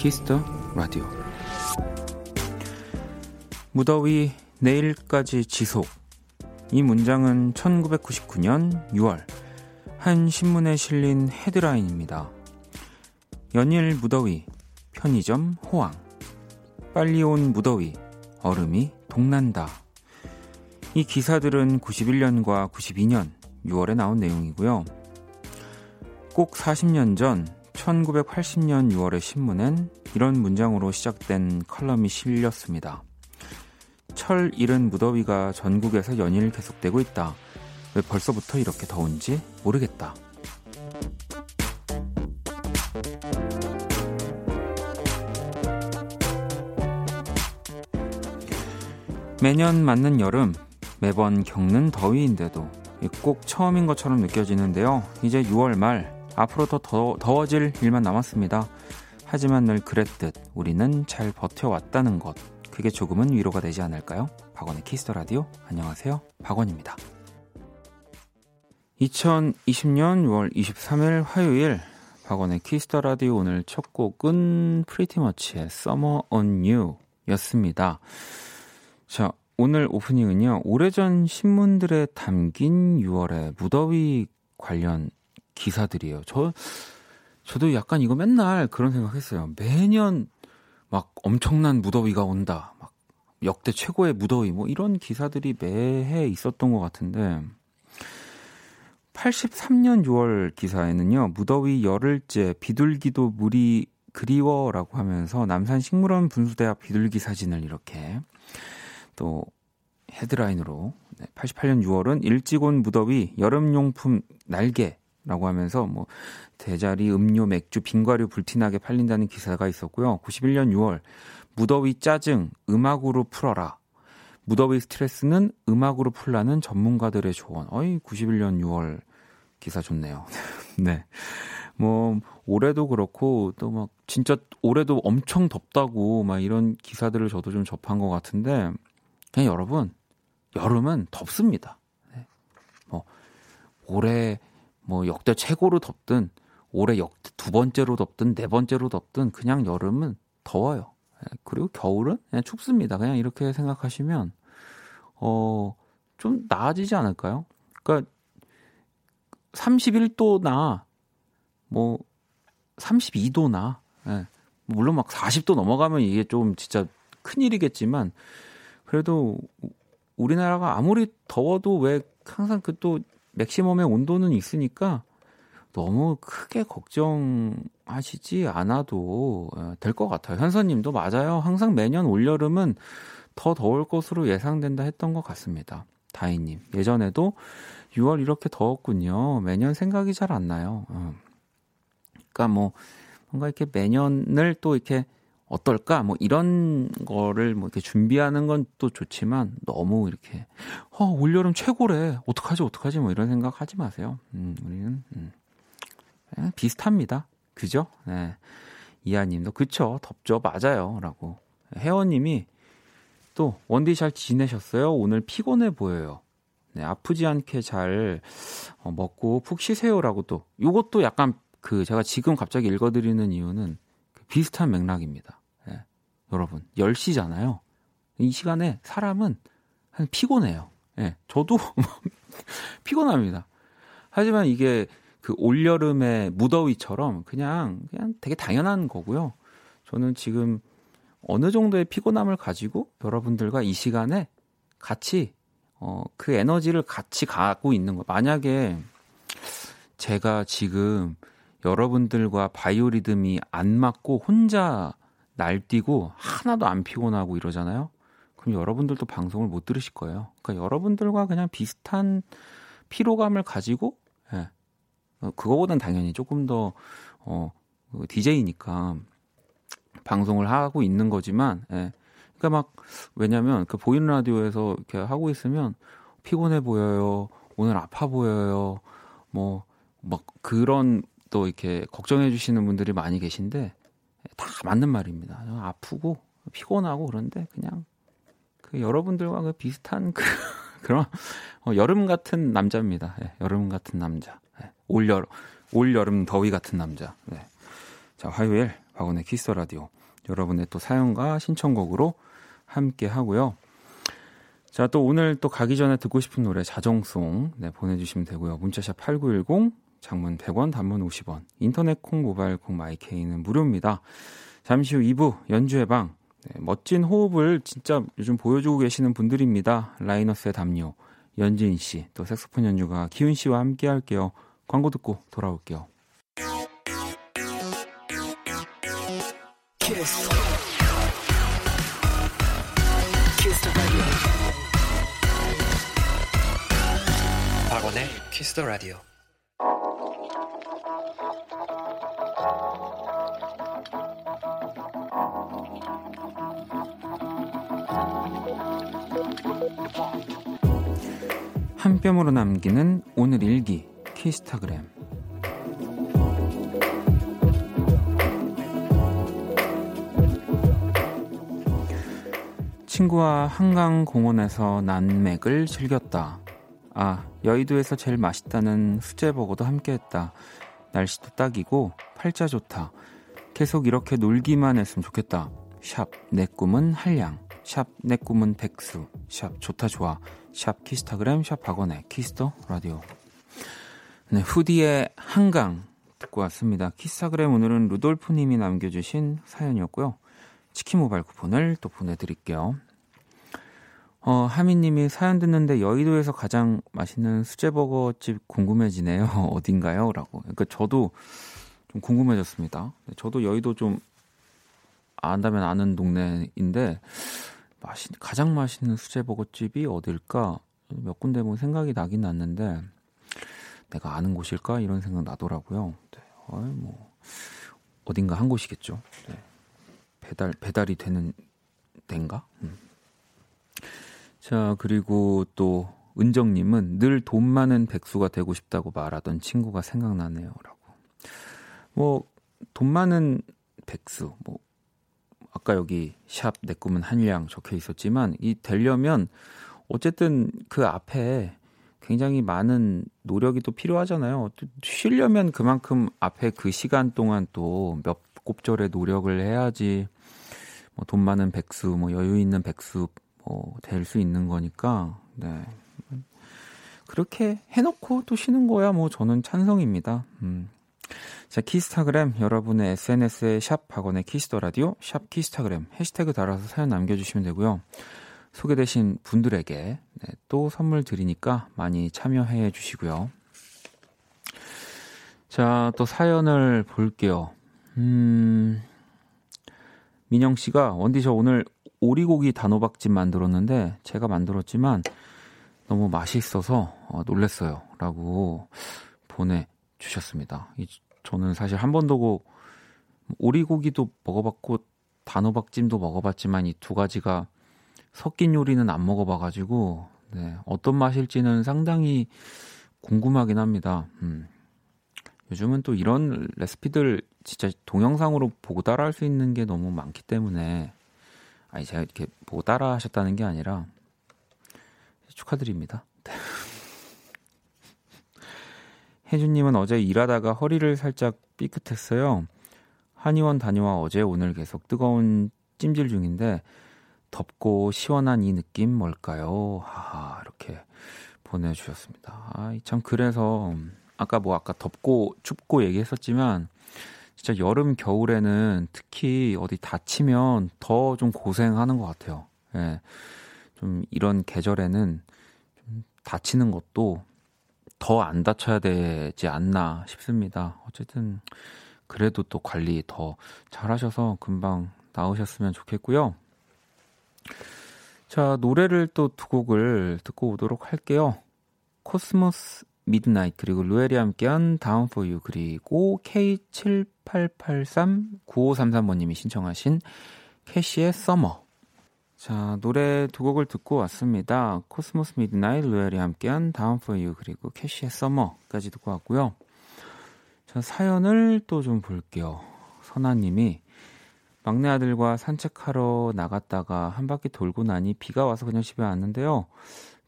Kiss the Radio 무더위 내일까지 지속 이 문장은 1999년 6월 한 신문에 실린 헤드라인입니다. 연일 무더위 편의점 호황 빨리 온 무더위 얼음이 동난다. 이 기사들은 91년과 92년 6월에 나온 내용이고요. 꼭 40년 전 1980년 6월의 신문엔 이런 문장으로 시작된 컬럼이 실렸습니다. 철 잃은 무더위가 전국에서 연일 계속되고 있다. 왜 벌써부터 이렇게 더운지 모르겠다. 매년 맞는 여름, 매번 겪는 더위인데도 꼭 처음인 것처럼 느껴지는데요. 이제 6월 말, 앞으로 더, 더 더워 질 일만 남았습니다. 하지만 늘 그랬듯 우리는 잘 버텨왔다는 것. 그게 조금은 위로가 되지 않을까요? 박원의 Kiss the Radio. 안녕하세요. 박원입니다. 2020년 6월 23일 화요일 박원의 Kiss the Radio 오늘 첫 곡은 PRETTYMUCH의 Summer on You 였습니다. 자, 오늘 오프닝은요. 오래전 신문들에 담긴 6월의 무더위 관련 기사들이에요. 저 저도 약간 이거 맨날 그런 생각했어요. 매년 막 엄청난 무더위가 온다. 막 역대 최고의 무더위 뭐 이런 기사들이 매해 있었던 것 같은데 83년 6월 기사에는요. 무더위 열흘째 비둘기도 물이 그리워라고 하면서 남산 식물원 분수대 앞 비둘기 사진을 이렇게 또 헤드라인으로 88년 6월은 일찍 온 무더위 여름용품 날개 라고 하면서 뭐 대자리 음료 맥주 빙과류 불티나게 팔린다는 기사가 있었고요. 91년 6월 무더위 짜증 음악으로 풀어라. 무더위 스트레스는 음악으로 풀라는 전문가들의 조언. 어이 91년 6월 기사 좋네요. 네. 뭐 올해도 그렇고 또 막 진짜 올해도 엄청 덥다고 막 이런 기사들을 저도 좀 접한 것 같은데 그냥 여러분 여름은 덥습니다. 네. 뭐 올해 뭐 역대 최고로 덥든 올해 역대 두 번째로 덥든 네 번째로 덥든 그냥 여름은 더워요. 네. 그리고 겨울은 그냥 춥습니다. 그냥 이렇게 생각하시면 어 좀 나아지지 않을까요? 그러니까 31도나 뭐 32도나 예. 물론 막 40도 넘어가면 이게 좀 진짜 큰일이겠지만 그래도 우리나라가 아무리 더워도 왜 항상 그 또 맥시멈의 온도는 있으니까 너무 크게 걱정하시지 않아도 예, 될것 같아요. 현서님도 맞아요. 항상 매년 올여름은 더 더울 것으로 예상된다 했던 것 같습니다. 다희님 예전에도 6월 이렇게 더웠군요. 매년 생각이 잘 안 나요. 어. 그러니까 뭐 뭔가 이렇게 매년을 또 이렇게 어떨까? 뭐 이런 거를 뭐 이렇게 준비하는 건 또 좋지만 너무 이렇게 어, 올여름 최고래. 어떡하지? 어떡하지? 뭐 이런 생각 하지 마세요. 음, 우리는 음. 비슷합니다. 그죠? 네. 이하 님도 그쵸. 덥죠. 맞아요. 라고. 혜원 님이 또 원디 잘 지내셨어요? 오늘 피곤해 보여요. 네, 아프지 않게 잘 어, 먹고 푹 쉬세요라고 또 요것도 약간 그 제가 지금 갑자기 읽어 드리는 이유는 그 비슷한 맥락입니다. 여러분 10시잖아요. 이 시간에 사람은 한 피곤해요. 예. 저도 피곤합니다. 하지만 이게 그 올여름의 무더위처럼 그냥 그냥 되게 당연한 거고요. 저는 지금 어느 정도의 피곤함을 가지고 여러분들과 이 시간에 같이 어, 그 에너지를 같이 갖고 있는 거. 만약에 제가 지금 여러분들과 바이오리듬이 안 맞고 혼자 날뛰고 하나도 안 피곤하고 이러잖아요. 그럼 여러분들도 방송을 못 들으실 거예요. 그러니까 여러분들과 그냥 비슷한 피로감을 가지고 예. 어, 그거보단 당연히 조금 더 어, DJ니까 그 방송을 하고 있는 거지만 예. 그러니까 막 왜냐면 그 보이는 라디오에서 이렇게 하고 있으면 피곤해 보여요. 오늘 아파 보여요. 뭐 막 그런 또 이렇게 걱정해 주시는 분들이 많이 계신데 다 맞는 말입니다. 아프고 피곤하고 그런데 그냥 그 여러분들과 그 비슷한 그 그런 어, 여름 같은 남자입니다. 예, 여름 같은 남자. 예, 올여 올 여름 더위 같은 남자. 네. 자, 화요일 박원의 Kiss the Radio. 여러분의 또 사연과 신청곡으로 함께 하고요. 자, 또 오늘 또 가기 전에 듣고 싶은 노래 자정송 네, 보내주시면 되고요. 문자샵 8910, 장문 100원, 단문 50원, 인터넷 콩, 모바일 콩, My K는 무료입니다. 잠시 후 2부 연주의 방, 네, 멋진 호흡을 진짜 요즘 보여주고 계시는 분들입니다. 라이너스의 담요, 연진 씨, 또 색소폰 연주가 기훈 씨와 함께 할게요. 광고 듣고 돌아올게요. Kiss. Kiss 박원의 Kiss the Radio. 한 뼘으로 남기는 오늘 일기 키스타그램 친구와 한강 공원에서 난맥을 즐겼다. 아, 여의도에서 제일 맛있다는 수제버거도 함께 했다. 날씨도 딱이고 팔자 좋다. 계속 이렇게 놀기만 했으면 좋겠다. 샵, 내 꿈은 한량. 샵, 내 꿈은 백수. 샵, 좋다 좋아. 샵, 키스타그램, 샵, 박원의 Kiss the Radio. 네, 후디의 한강 듣고 왔습니다. 키스타그램 오늘은 루돌프 님이 남겨주신 사연이었고요. 치킨 모바일 쿠폰을 또 보내드릴게요. 어, 하미님이 사연 듣는데 여의도에서 가장 맛있는 수제버거 집 궁금해지네요. 어딘가요? 라고. 그러니까 저도 좀 궁금해졌습니다. 네, 저도 여의도 좀 안다면 아는 동네인데, 맛있, 가장 맛있는 수제버거집이 어딜까? 몇 군데 뭐 생각이 나긴 났는데, 내가 아는 곳일까 이런 생각 나더라고요. 네, 어이, 뭐 어딘가 한 곳이겠죠. 네. 배달 배달이 되는 데인가? 음. 자 그리고 또 은정님은 늘 돈 많은 백수가 되고 싶다고 말하던 친구가 생각나네요 라고. 뭐 돈 많은 백수 뭐 아까 여기 샵 내 꿈은 한량 적혀 있었지만 이 되려면 어쨌든 그 앞에 굉장히 많은 노력이 또 필요하잖아요. 쉬려면 그만큼 앞에 그 시간 동안 또 몇 곱절의 노력을 해야지 뭐 돈 많은 백수, 뭐 여유 있는 백수 뭐 될 수 있는 거니까 네. 그렇게 해놓고 또 쉬는 거야 뭐 저는 찬성입니다. 음. 자, 키스타그램 여러분의 SNS에 샵 박원의 Kiss the Radio 샵 키스타그램 해시태그 달아서 사연 남겨주시면 되고요. 소개되신 분들에게 네, 또 선물 드리니까 많이 참여해 주시고요. 자, 또 사연을 볼게요. 음, 민영 씨가 원디 저 오늘 오리고기 단호박찜 만들었는데 제가 만들었지만 너무 맛있어서 어, 놀랬어요. 라고 보내 주셨습니다. 이, 저는 사실 한 번도 오리고기도 먹어봤고 단호박찜도 먹어봤지만 이 두 가지가 섞인 요리는 안 먹어봐가지고 네, 어떤 맛일지는 상당히 궁금하긴 합니다. 음. 요즘은 또 이런 레시피들 진짜 동영상으로 보고 따라할 수 있는 게 너무 많기 때문에 아니 제가 이렇게 보고 따라하셨다는 게 아니라 축하드립니다. 혜준님은 어제 일하다가 허리를 살짝 삐끗했어요. 한의원 다녀와 어제 오늘 계속 뜨거운 찜질 중인데 덥고 시원한 이 느낌 뭘까요? 하하, 이렇게 보내주셨습니다. 아, 참, 그래서, 아까 뭐, 아까 덥고 춥고 얘기했었지만, 진짜 여름, 겨울에는 특히 어디 다치면 더 좀 고생하는 것 같아요. 예. 좀 이런 계절에는 좀 다치는 것도 더 안 다쳐야 되지 않나 싶습니다. 어쨌든, 그래도 또 관리 더 잘하셔서 금방 나으셨으면 좋겠고요. 자, 노래를 또 두 곡을 듣고 오도록 할게요. Cosmo's Midnight 그리고 Ruel이 함께한 Down For You 그리고 K78839533번 님이 신청하신 keshi의 summer 자 노래 두 곡을 듣고 왔습니다. Cosmo's Midnight Ruel이 함께한 Down For You 그리고 keshi의 summer까지 듣고 왔고요. 자 사연을 또 좀 볼게요. 선아님이 막내 아들과 산책하러 나갔다가 한 바퀴 돌고 나니 비가 와서 그냥 집에 왔는데요.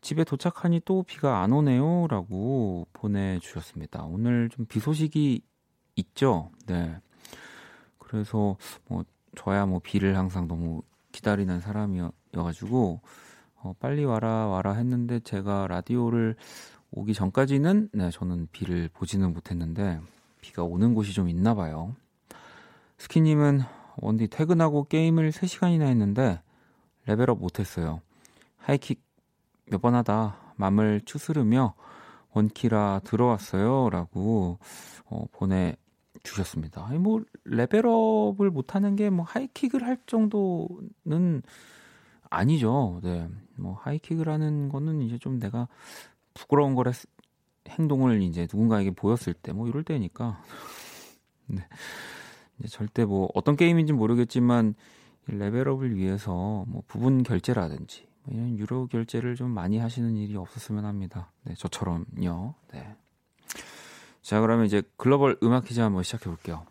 집에 도착하니 또 비가 안 오네요. 라고 보내주셨습니다. 오늘 좀 비 소식이 있죠? 네. 그래서 뭐, 저야 뭐 비를 항상 너무 기다리는 사람이어가지고, 어, 빨리 와라, 와라 했는데 제가 라디오를 오기 전까지는, 네, 저는 비를 보지는 못했는데, 비가 오는 곳이 좀 있나 봐요. 스키님은 원디 퇴근하고 게임을 3시간이나 했는데, 레벨업 못했어요. 하이킥 몇 번 하다 맘을 추스르며 원키라 들어왔어요. 라고 어, 보내 주셨습니다. 아니, 뭐, 레벨업을 못하는 게 뭐 하이킥을 할 정도는 아니죠. 네. 뭐, 하이킥을 하는 거는 이제 좀 내가 부끄러운 거를 행동을 이제 누군가에게 보였을 때, 뭐, 이럴 때니까. 네. 이제 절대 뭐, 어떤 게임인지 모르겠지만, 레벨업을 위해서 뭐 부분 결제라든지 뭐 이런 유료 결제를 좀 많이 하시는 일이 없었으면 합니다. 네, 저처럼요. 네. 자, 그러면 이제 글로벌 음악 퀴즈 한번 시작해 볼게요.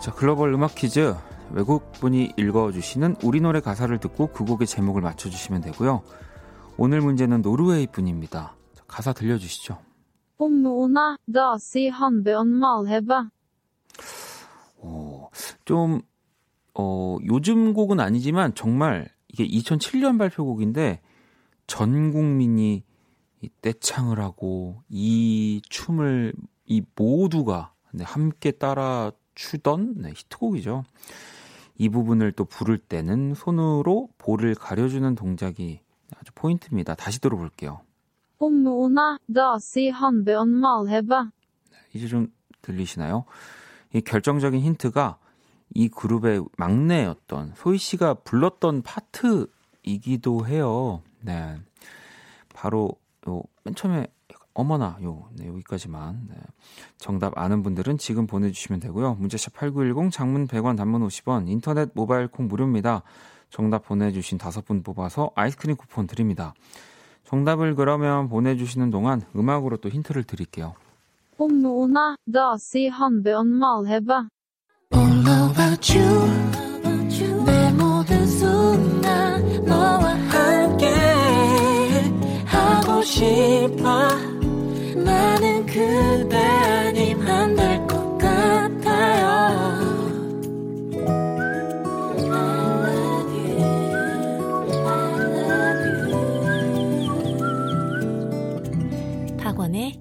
자, 글로벌 음악 퀴즈 외국 분이 읽어주시는 우리 노래 가사를 듣고 그 곡의 제목을 맞춰주시면 되고요. 오늘 문제는 노르웨이 분입니다. 가사 들려주시죠. 좀, 어, 요즘 곡은 아니지만 정말 이게 2007년 발표곡인데 전 국민이 이 떼창을 하고 이 춤을 이 모두가 네, 함께 따라 추던 네, 히트곡이죠. 이 부분을 또 부를 때는 손으로 볼을 가려주는 동작이 아주 포인트입니다. 다시 들어볼게요. Malheba. 이제 좀 들리시나요? 이 결정적인 힌트가 이 그룹의 막내였던 소희 씨가 불렀던 파트이기도 해요. 네. 바로 요 맨 처음에 어머나 요 네, 여기까지만 네. 정답 아는 분들은 지금 보내주시면 되고요. 문자샵 8910 장문 100원 단문 50원 인터넷 모바일 콩 무료입니다. 정답 보내주신 다섯 분 뽑아서 아이스크림 쿠폰 드립니다. 정답을 그러면 보내주시는 동안 음악으로 또 힌트를 드릴게요. Dasi hanbeon malheba. All about you 내 모든 순간 너와 함께 하고 싶어. 나는 그대 아님 안 될 것 같아요.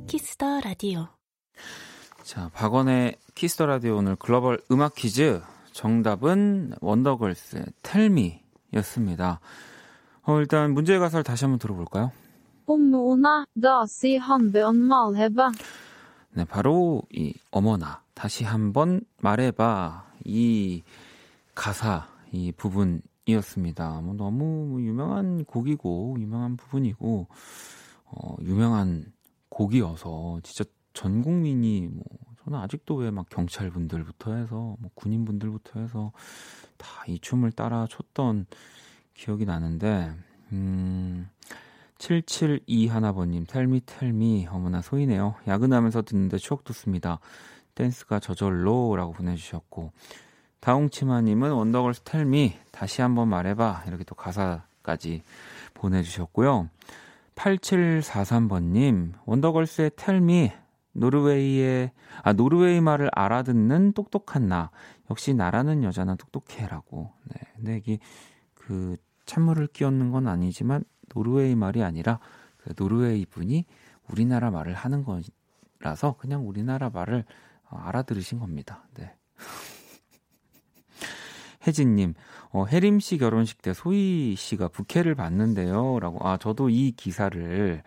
Kiss the Radio 자, 박원의 Kiss the Radio 오늘 글로벌 음악 퀴즈 정답은 원더걸스의 Tell Me였습니다. 어, 일단 문제의 가사를 다시 한번 들어볼까요? 네, 바로 이 어머나 다시 한번 말해봐 이 가사 이 부분이었습니다. 뭐 너무 유명한 곡이고 유명한 부분이고 어, 유명한 곡이어서 진짜 전 국민이 뭐 저는 아직도 왜 막 경찰분들부터 해서 뭐 군인분들부터 해서 다 이 춤을 따라 췄던 기억이 나는데 음 772 하나번님 텔미 텔미 어머나 소이네요. 야근하면서 듣는데 추억 돋습니다. 댄스가 저절로라고 보내주셨고 다홍치마님은 원더걸스 텔미 다시 한번 말해봐. 이렇게 또 가사까지 보내주셨고요. 8743번님 원더걸스의 텔미 노르웨이의 아 노르웨이 말을 알아듣는 똑똑한 나 역시 나라는 여자는 똑똑해라고 네 근데 이게 그 찬물을 끼얹는 건 아니지만 노르웨이 말이 아니라 그 노르웨이 분이 우리나라 말을 하는 거라서 그냥 우리나라 말을 어, 알아들으신 겁니다. 네. 혜진님, 어, 혜림 씨 결혼식 때 소희 씨가 부케를 받는데요. 라고, 아, 저도 이 기사를,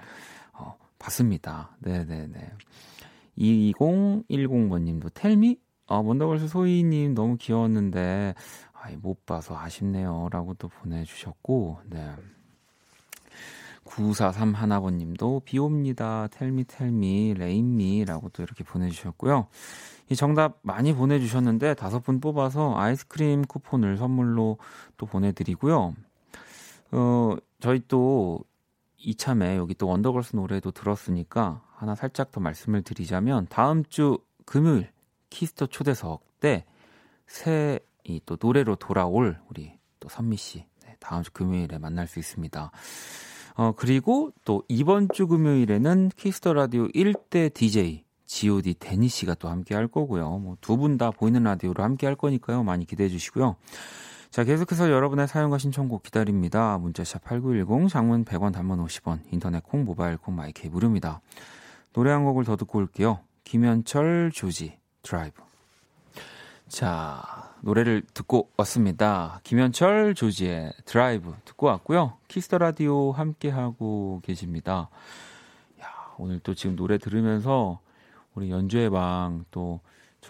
어, 봤습니다. 네네네. 2010번님도 Tell Me? 아, 원더걸스 소희님 너무 귀여웠는데, 아이, 못 봐서 아쉽네요. 라고 또 보내주셨고, 네. 943 하나번님도 비 옵니다. 텔미 텔미 레인미라고 또 이렇게 보내주셨고요. 이 정답 많이 보내주셨는데 다섯 분 뽑아서 아이스크림 쿠폰을 선물로 또 보내드리고요. 어 저희 또 이참에 여기 또 원더걸스 노래도 들었으니까 하나 살짝 더 말씀을 드리자면 다음 주 금요일 Kiss the 초대석 때 새 이 또 노래로 돌아올 우리 또 선미 씨 네, 다음 주 금요일에 만날 수 있습니다. 어 그리고 또 이번 주 금요일에는 Kiss the Radio 1대 DJ G.O.D 데니 씨가 또 함께 할 거고요. 뭐 두 분 다 보이는 라디오로 함께 할 거니까요. 많이 기대해 주시고요. 자, 계속해서 여러분의 사연과 신청곡 기다립니다. 문자샵 8910, 장문 100원, 단문 50원, 인터넷 콩, 모바일 콩, My K 무료입니다. 노래 한 곡을 더 듣고 올게요. 김현철, 조지, 드라이브. 자, 노래를 듣고 왔습니다. 김현철, 조지의 드라이브 듣고 왔고요. Kiss the Radio 함께 하고 계십니다. 야, 오늘 또 지금 노래 들으면서 우리 연주의 방 또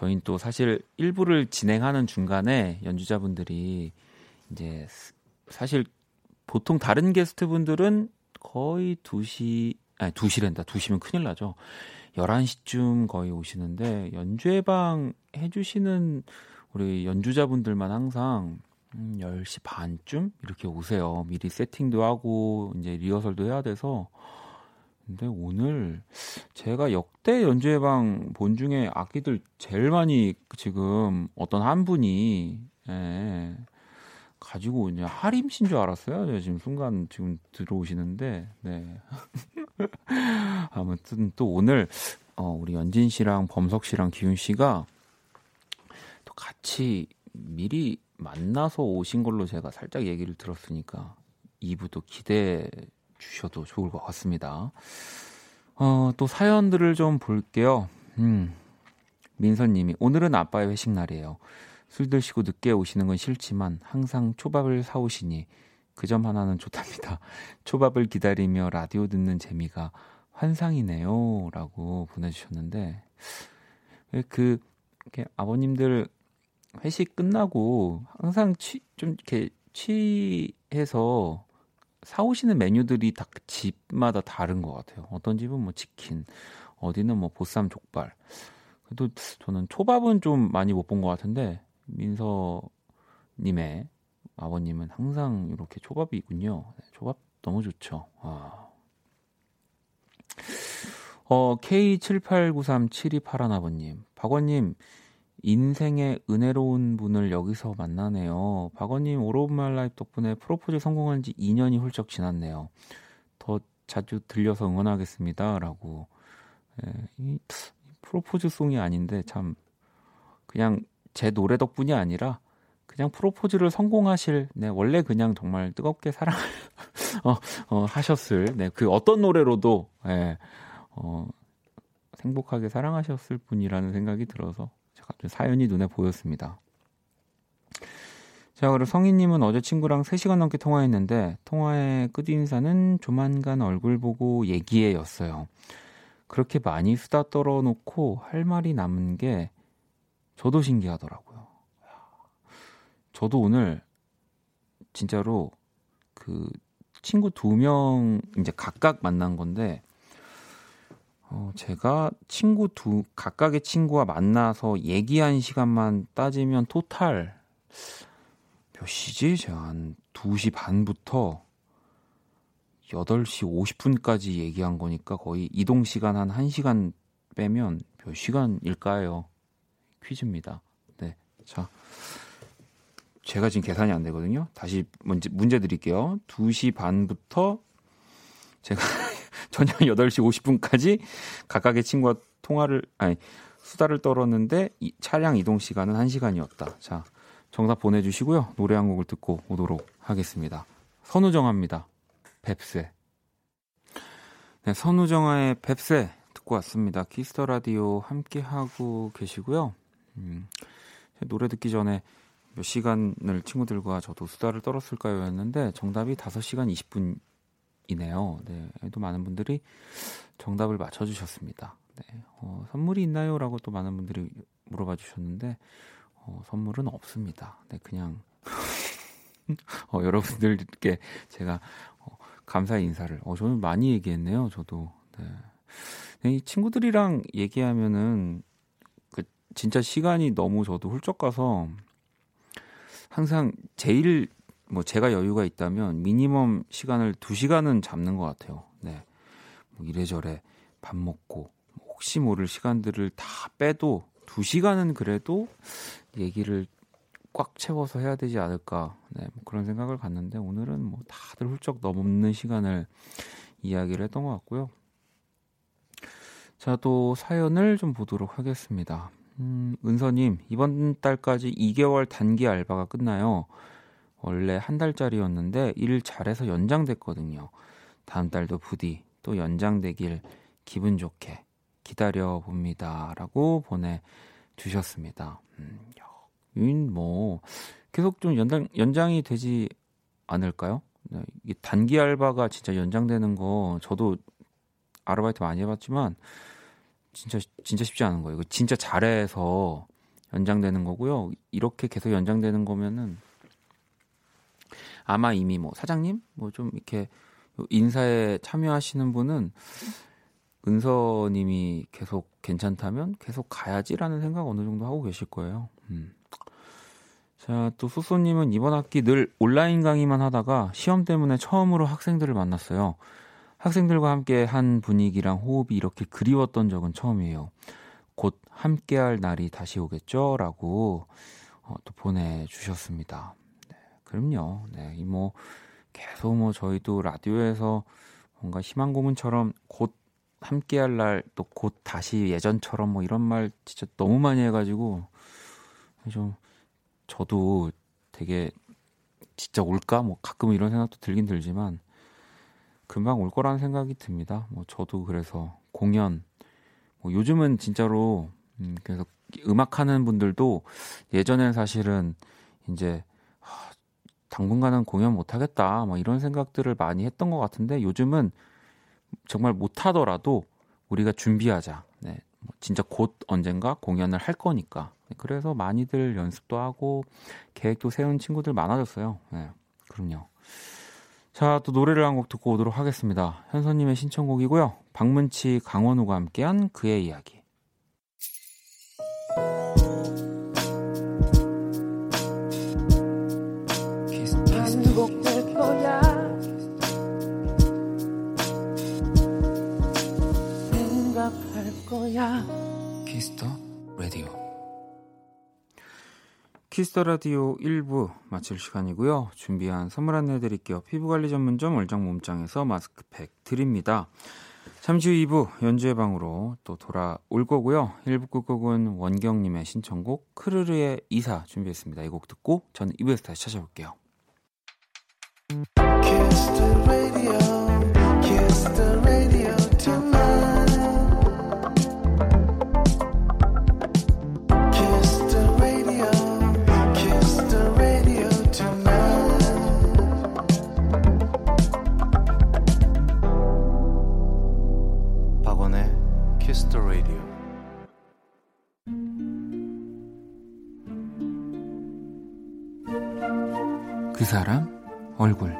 저희는 또 사실 일부를 진행하는 중간에 연주자분들이 이제 사실 보통 다른 게스트분들은 거의 2시 아니 2시랜다. 2시면 큰일 나죠. 11시쯤 거의 오시는데 연주회방 해 주시는 우리 연주자분들만 항상 음, 10시 반쯤 이렇게 오세요. 미리 세팅도 하고 이제 리허설도 해야 돼서 근데 오늘 제가 역대 연주회방 본 중에 악기들 제일 많이 지금 어떤 한 분이 예, 가지고 이제 하림신 줄 알았어요. 제가 지금 순간 지금 들어오시는데 네. 아무튼 또 오늘 어, 우리 연진 씨랑 범석 씨랑 기훈 씨가 또 같이 미리 만나서 오신 걸로 제가 살짝 얘기를 들었으니까 2부도 기대해 주셔도 좋을 것 같습니다. 어, 또 사연들을 좀 볼게요. 음. 민선님이 오늘은 아빠의 회식 날이에요. 술 드시고 늦게 오시는 건 싫지만 항상 초밥을 사오시니 그 점 하나는 좋답니다. 초밥을 기다리며 라디오 듣는 재미가 환상이네요. 라고 보내주셨는데, 그, 이렇게 아버님들 회식 끝나고 항상 취, 좀 이렇게 취해서 사오시는 메뉴들이 다 집마다 다른 것 같아요. 어떤 집은 뭐 치킨, 어디는 뭐 보쌈 족발. 그래도 저는 초밥은 좀 많이 못 본 것 같은데 민서님의 아버님은 항상 이렇게 초밥이 있군요. 네, 초밥 너무 좋죠. 아. 어, K78937281아버님, 박원님, 인생의 은혜로운 분을 여기서 만나네요. 박원님 All of My Life 덕분에 프로포즈 성공한 지 2년이 훌쩍 지났네요. 더 자주 들려서 응원하겠습니다. 라고. 예, 이 프로포즈 송이 아닌데 참 그냥 제 노래 덕분이 아니라 그냥 프로포즈를 성공하실 네 원래 그냥 정말 뜨겁게 사랑 어, 어, 하셨을 네 그 어떤 노래로도 예, 어, 행복하게 사랑하셨을 분이라는 생각이 들어서 갑자기 사연이 눈에 보였습니다. 자, 그리고 성희님은 어제 친구랑 3시간 넘게 통화했는데, 통화의 끝인사는 조만간 얼굴 보고 얘기해 였어요. 그렇게 많이 수다 떨어놓고 할 말이 남은 게 저도 신기하더라고요. 저도 오늘 진짜로 그 친구 두 명 이제 각각 만난 건데, 어, 제가 친구 두, 각각의 친구와 만나서 얘기한 시간만 따지면 토탈 몇 시지? 제가 한 2시 반부터 8시 50분까지 얘기한 거니까 거의 이동 시간 한 1시간 빼면 몇 시간일까요? 퀴즈입니다. 네. 자. 제가 지금 계산이 안 되거든요. 다시 문제, 문제 드릴게요. 2시 반부터 제가 저녁 8시 50분까지 각각의 친구와 통화를 아니 수다를 떨었는데 이, 차량 이동 시간은 1시간이었다. 자, 정답 보내 주시고요. 노래 한 곡을 듣고 오도록 하겠습니다. 선우정아입니다. 뱁새. 네, 선우정아의 뱁새 듣고 왔습니다. Kiss the Radio 함께 하고 계시고요. 음, 노래 듣기 전에 몇 시간을 친구들과 저도 수다를 떨었을까요? 였는데 정답이 5시간 20분 이네요. 네, 또 많은 분들이 정답을 맞춰주셨습니다. 네, 어, 선물이 있나요?라고 또 많은 분들이 물어봐 주셨는데 어, 선물은 없습니다. 네, 그냥 어, 여러분들께 제가 어, 감사 인사를. 어, 저는 많이 얘기했네요. 저도. 네. 네, 이 친구들이랑 얘기하면은 그 진짜 시간이 너무 저도 훌쩍 가서 항상 제일 뭐 제가 여유가 있다면 미니멈 시간을 2시간은 잡는 것 같아요. 네. 뭐 이래저래 밥 먹고 혹시 모를 시간들을 다 빼도 2시간은 그래도 얘기를 꽉 채워서 해야 되지 않을까 네, 뭐 그런 생각을 갖는데 오늘은 뭐 다들 훌쩍 넘는 시간을 이야기를 했던 것 같고요. 자, 또 사연을 좀 보도록 하겠습니다. 음, 은서님, 이번 달까지 2개월 단기 알바가 끝나요. 원래 한 달짜리였는데 일 잘해서 연장됐거든요. 다음 달도 부디 또 연장되길 기분 좋게 기다려 봅니다. 라고 보내주셨습니다. 음, 뭐, 계속 좀 연장, 연장이 되지 않을까요? 네, 이게 단기 알바가 진짜 연장되는 거 저도 아르바이트 많이 해봤지만 진짜 진짜 쉽지 않은 거예요. 이거 진짜 잘해서 연장되는 거고요. 이렇게 계속 연장되는 거면은 아마 이미 뭐 사장님 뭐 좀 이렇게 인사에 참여하시는 분은 은서님이 계속 괜찮다면 계속 가야지라는 생각 어느 정도 하고 계실 거예요. 음. 자, 또 수소님은 이번 학기 늘 온라인 강의만 하다가 시험 때문에 처음으로 학생들을 만났어요. 학생들과 함께 한 분위기랑 호흡이 이렇게 그리웠던 적은 처음이에요. 곧 함께할 날이 다시 오겠죠? 라고 어, 또 보내주셨습니다. 네, 그럼요. 네, 이 뭐 계속 뭐 저희도 라디오에서 뭔가 희망 고문처럼 곧 함께할 날 또 곧 다시 예전처럼 뭐 이런 말 진짜 너무 많이 해가지고 좀 저도 되게 진짜 올까? 뭐 가끔 이런 생각도 들긴 들지만 금방 올 거라는 생각이 듭니다. 뭐 저도 그래서 공연 뭐 요즘은 진짜로 음 그래서 음악 하는 분들도 예전엔 사실은 이제 당분간은 공연 못 하겠다 뭐 이런 생각들을 많이 했던 것 같은데 요즘은 정말 못 하더라도 우리가 준비하자. 네. 뭐 진짜 곧 언젠가 공연을 할 거니까 그래서 많이들 연습도 하고 계획도 세운 친구들 많아졌어요. 네, 그럼요. 자, 또 노래를 한 곡 듣고 오도록 하겠습니다. 현서님의 신청곡이고요. 박문치, 강원우가 함께한 그의 이야기. Kiss the Radio 1부 마칠 시간이고요. 준비한 선물 안내 드릴게요. 피부관리 전문점 얼짱 몸짱에서 마스크팩 드립니다. 잠시 후 2부 연주의 방으로 또 돌아올 거고요. 1부 끝곡은 원경님의 신청곡 크르르의 이사 준비했습니다. 이 곡 듣고 저는 2부에서 다시 찾아올게요. 사람 얼굴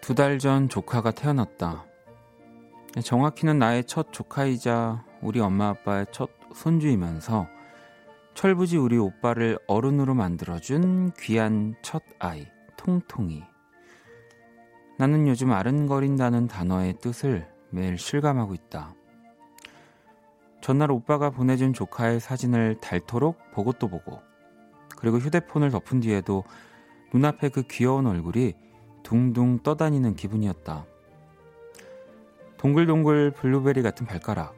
두 달 전 조카가 태어났다. 정확히는 나의 첫 조카이자 우리 엄마 아빠의 첫 손주이면서 철부지 우리 오빠를 어른으로 만들어준 귀한 첫 아이, 통통이. 나는 요즘 아른거린다는 단어의 뜻을 매일 실감하고 있다. 전날 오빠가 보내준 조카의 사진을 닳도록 보고 또 보고 그리고 휴대폰을 덮은 뒤에도 눈앞에 그 귀여운 얼굴이 둥둥 떠다니는 기분이었다. 동글동글 블루베리 같은 발가락,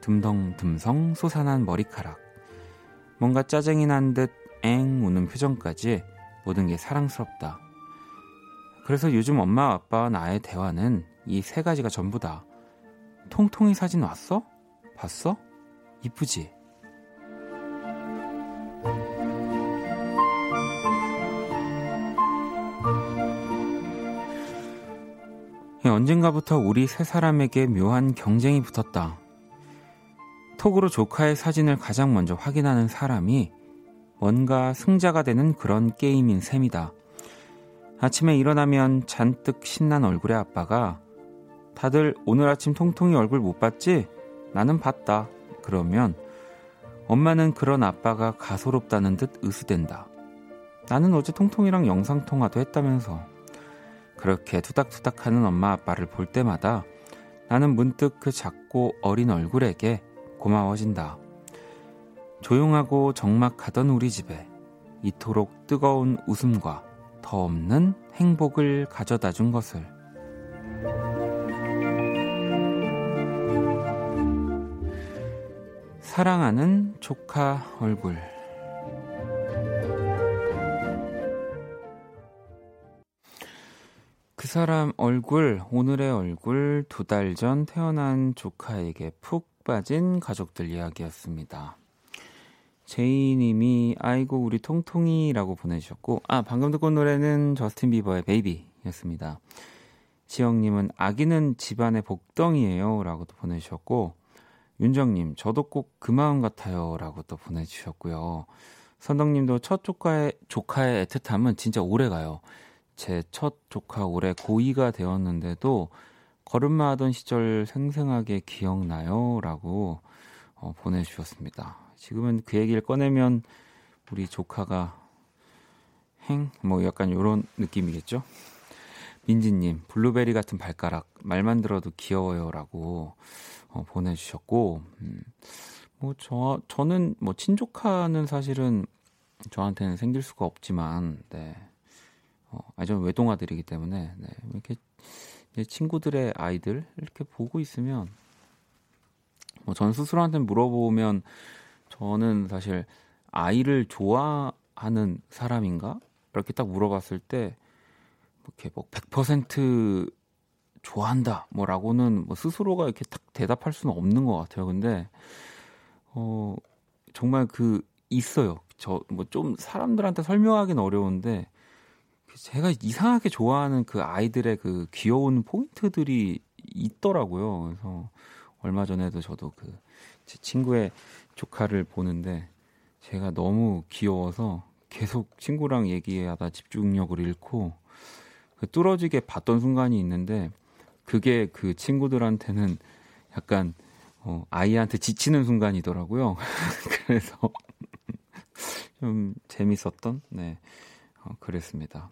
듬덩듬성 솟아난 머리카락, 뭔가 짜증이 난듯엥 우는 표정까지 모든 게 사랑스럽다. 그래서 요즘 엄마 아빠와 나의 대화는 이 세 가지가 전부다. 통통이 사진 왔어? 봤어? 이쁘지? 언젠가부터 우리 세 사람에게 묘한 경쟁이 붙었다. 톡으로 조카의 사진을 가장 먼저 확인하는 사람이 뭔가 승자가 되는 그런 게임인 셈이다. 아침에 일어나면 잔뜩 신난 얼굴의 아빠가 다들 오늘 아침 통통이 얼굴 못 봤지? 나는 봤다. 그러면 엄마는 그런 아빠가 가소롭다는 듯 으스댄다. 나는 어제 통통이랑 영상통화도 했다면서. 그렇게 투닥투닥 하는 엄마 아빠를 볼 때마다 나는 문득 그 작고 어린 얼굴에게 고마워진다. 조용하고 적막하던 우리 집에 이토록 뜨거운 웃음과 더 없는 행복을 가져다 준 것을. 사랑하는 조카 얼굴. 그 사람 얼굴, 오늘의 얼굴, 두 달 전 태어난 조카에게 푹 빠진 가족들 이야기였습니다. 제이님이 아이고 우리 통통이라고 보내주셨고 아 방금 듣고 온 노래는 저스틴 비버의 베이비였습니다. 지영님은 아기는 집안의 복덩이에요라고도 보내주셨고 윤정님 저도 꼭 그 마음 같아요 라고 또 보내주셨고요. 선덕님도 첫 조카의 조카의 애틋함은 진짜 오래 가요. 제 첫 조카 올해 고2가 되었는데도 걸음마 하던 시절 생생하게 기억나요 라고 어, 보내주셨습니다. 지금은 그 얘기를 꺼내면 우리 조카가 행? 뭐 약간 이런 느낌이겠죠? 민지님, 블루베리 같은 발가락, 말만 들어도 귀여워요라고 어, 보내주셨고, 음, 뭐, 저, 저는 뭐, 친조카는 사실은 저한테는 생길 수가 없지만, 네. 어, 아니, 저는 외동아들이기 때문에, 네. 이렇게 친구들의 아이들 이렇게 보고 있으면, 뭐, 전 스스로한테 물어보면, 저는 사실 아이를 좋아하는 사람인가? 이렇게 딱 물어봤을 때, 이렇게 뭐100% 좋아한다 뭐라고는 뭐 스스로가 이렇게 딱 대답할 수는 없는 것 같아요. 근데 어 정말 그 있어요. 저 뭐 좀 사람들한테 설명하기는 어려운데 제가 이상하게 좋아하는 그 아이들의 그 귀여운 포인트들이 있더라고요. 그래서 얼마 전에도 저도 그 제 친구의 조카를 보는데 제가 너무 귀여워서 계속 친구랑 얘기하다 집중력을 잃고 그 뚫어지게 봤던 순간이 있는데 그게 그 친구들한테는 약간 어, 아이한테 지치는 순간이더라고요. 그래서 좀 재밌었던 네 어, 그랬습니다.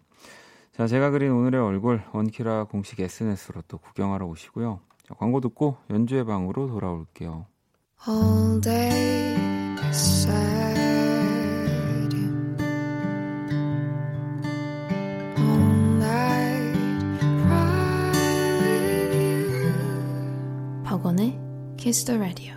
자 제가 그린 오늘의 얼굴 원키라 공식 SNS로 또 구경하러 오시고요. 자, 광고 듣고 연주의 방으로 돌아올게요. Kiss the Radio.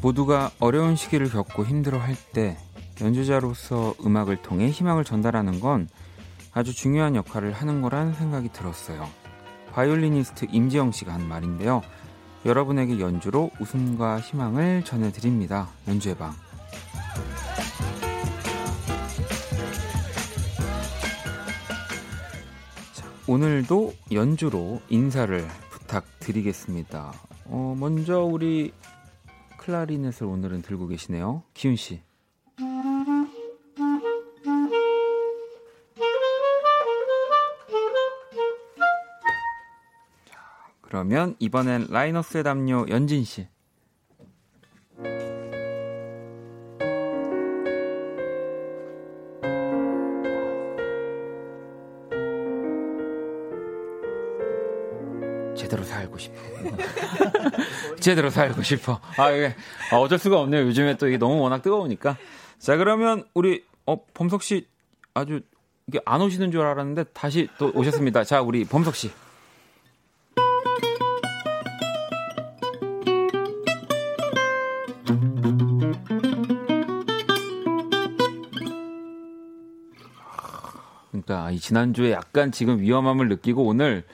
모두가 어려운 시기를 겪고 힘들어 할 때 연주자로서 음악을 통해 희망을 전달하는 건 아주 중요한 역할을 하는 거란 생각이 들었어요. 바이올리니스트 임지영 씨가 한 말인데요. 여러분에게 연주로 웃음과 희망을 전해드립니다. 연주의 방. 오늘도 연주로 인사를 부탁드리겠습니다. 어, 먼저 우리 클라리넷을 오늘은 들고 계시네요. 기훈 씨. 자, 그러면 이번엔 라이너스의 담요 연진 씨. 제대로 살고 싶어. 제대로 살고 싶어. 아, 이게 아, 어쩔 수가 없네요. 요즘에 또 이게 너무 워낙 뜨거우니까. 자, 그러면 우리 어 범석 씨 아주 이게 안 오시는 줄 알았는데 다시 또 오셨습니다. 자, 우리 범석 씨. 그러니까 이 지난주에 약간 지금 위험함을 느끼고 오늘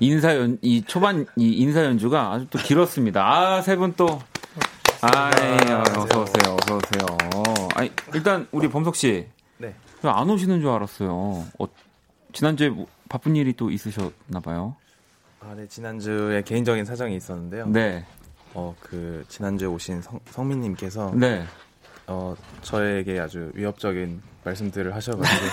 인사 연, 이 초반 이 인사 연주가 아주 또 길었습니다. 아, 세 분 또. 아, 예, 어서 오세요. 어서 오세요. 아니, 일단 우리 범석 씨. 네. 안 오시는 줄 알았어요. 어, 지난주에 뭐 바쁜 일이 또 있으셨나 봐요. 아, 네. 지난주에 개인적인 사정이 있었는데요. 네. 어, 그 지난주에 오신 성, 성민님께서 네. 어, 저에게 아주 위협적인 말씀들을 하셔가지고.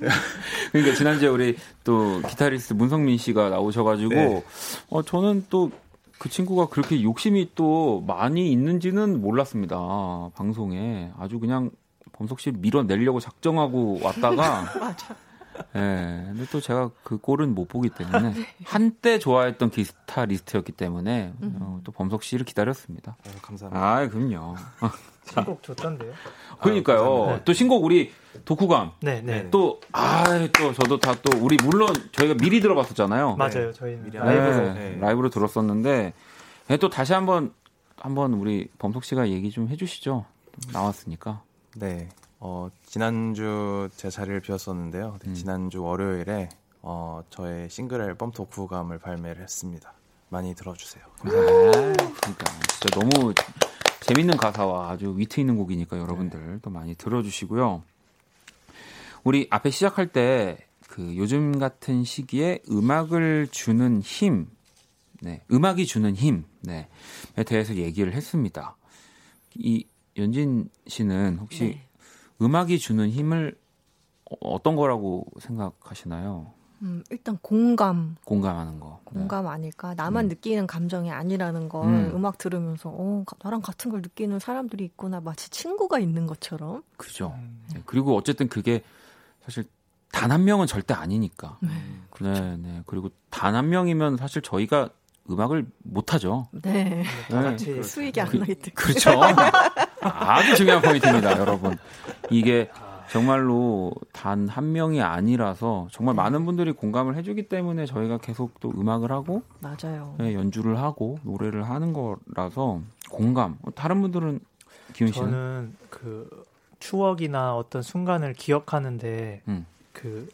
그러니까 지난주에 우리 또 기타리스트 문성민 씨가 나오셔가지고 네. 어 저는 또 그 친구가 그렇게 욕심이 또 많이 있는지는 몰랐습니다 방송에. 아주 그냥 범석 씨를 밀어내려고 작정하고 왔다가 예, 근데 또 제가 그 꼴은 못 보기 때문에 한때 좋아했던 기타 리스트였기 때문에 어, 또 범석 씨를 기다렸습니다. 어, 감사합니다. 아, 그럼요. 신곡 좋던데요? 그러니까요. 감사합니다. 또 신곡 우리 독후감 네, 네. 네. 또, 아, 또 저도 다 또 우리 물론 저희가 미리 들어봤었잖아요. 맞아요. 저희는 미리 라이브로. 네, 네. 라이브로 들었었는데 예, 또 다시 한번 한번 우리 범석 씨가 얘기 좀 해주시죠. 나왔으니까. 네. 어, 지난주 제 자리를 비웠었는데요. 네, 음. 지난주 월요일에 어, 저의 싱글 앨범 독후감을 발매를 했습니다. 많이 들어주세요. 아, 그러니까 진짜 너무 재밌는 가사와 아주 위트 있는 곡이니까 여러분들 또 많이 들어주시고요. 우리 앞에 시작할 때 그 요즘 같은 시기에 음악을 주는 힘, 네, 음악이 주는 힘, 네, 에 대해서 얘기를 했습니다. 이 연진 씨는 혹시 네. 음악이 주는 힘을 어- 어떤 거라고 생각하시나요? 음, 일단 공감, 공감하는 거. 네. 공감 아닐까? 나만 음. 느끼는 감정이 아니라는 걸 음. 음. 악 들으면서 어, 가- 나랑 같은 걸 느끼는 사람들이 있구나. 마치 친구가 있는 것처럼. 그죠. 음, 네, 그리고 어쨌든 그게 사실 단 한 명은 절대 아니니까. 네, 네. 그리고 단 한 명이면 사실 저희가 음악을 못 하죠. 네. 다 네. 같이 수익이 안 그- 나기 때문에. 그렇죠. 아주 중요한 포인트입니다, 여러분. 이게 정말로 단 한 명이 아니라서 정말 많은 분들이 공감을 해주기 때문에 저희가 계속 또 음악을 하고 맞아요. 네, 연주를 하고 노래를 하는 거라서 공감. 다른 분들은 기훈 씨는 저는 그 추억이나 어떤 순간을 기억하는데 음. 그,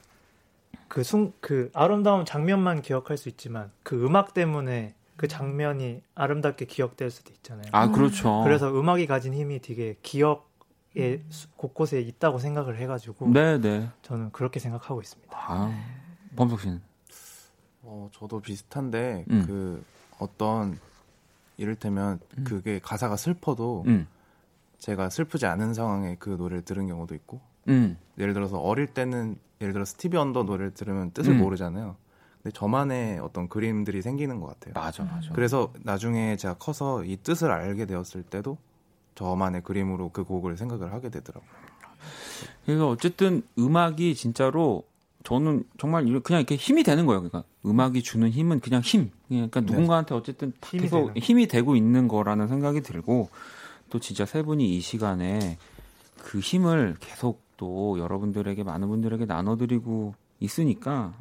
그 순, 그 아름다운 장면만 기억할 수 있지만 그 음악 때문에 그 장면이 아름답게 기억될 수도 있잖아요. 아 그렇죠. 그래서 음악이 가진 힘이 되게 기억의 수- 곳곳에 있다고 생각을 해가지고 네, 네. 저는 그렇게 생각하고 있습니다. 아, 범석 씨는 어, 저도 비슷한데 음. 그 어떤 이를테면 음. 그게 가사가 슬퍼도 음, 제가 슬프지 않은 상황에 그 노래를 들은 경우도 있고 음, 예를 들어서 어릴 때는 예를 들어 스티비 언더 노래를 들으면 뜻을 음. 모르잖아요. 근데 저만의 어떤 그림들이 생기는 것 같아요. 맞아, 맞아. 그래서 나중에 제가 커서 이 뜻을 알게 되었을 때도 저만의 그림으로 그 곡을 생각을 하게 되더라고요. 그러니까 어쨌든 음악이 진짜로 저는 정말 그냥 이렇게 힘이 되는 거예요. 그러니까 음악이 주는 힘은 그냥 힘. 그러니까 네. 누군가한테 어쨌든 다 힘이 계속 되는. 힘이 되고 있는 거라는 생각이 들고 또 진짜 세 분이 이 시간에 그 힘을 계속 또 여러분들에게 많은 분들에게 나눠드리고 있으니까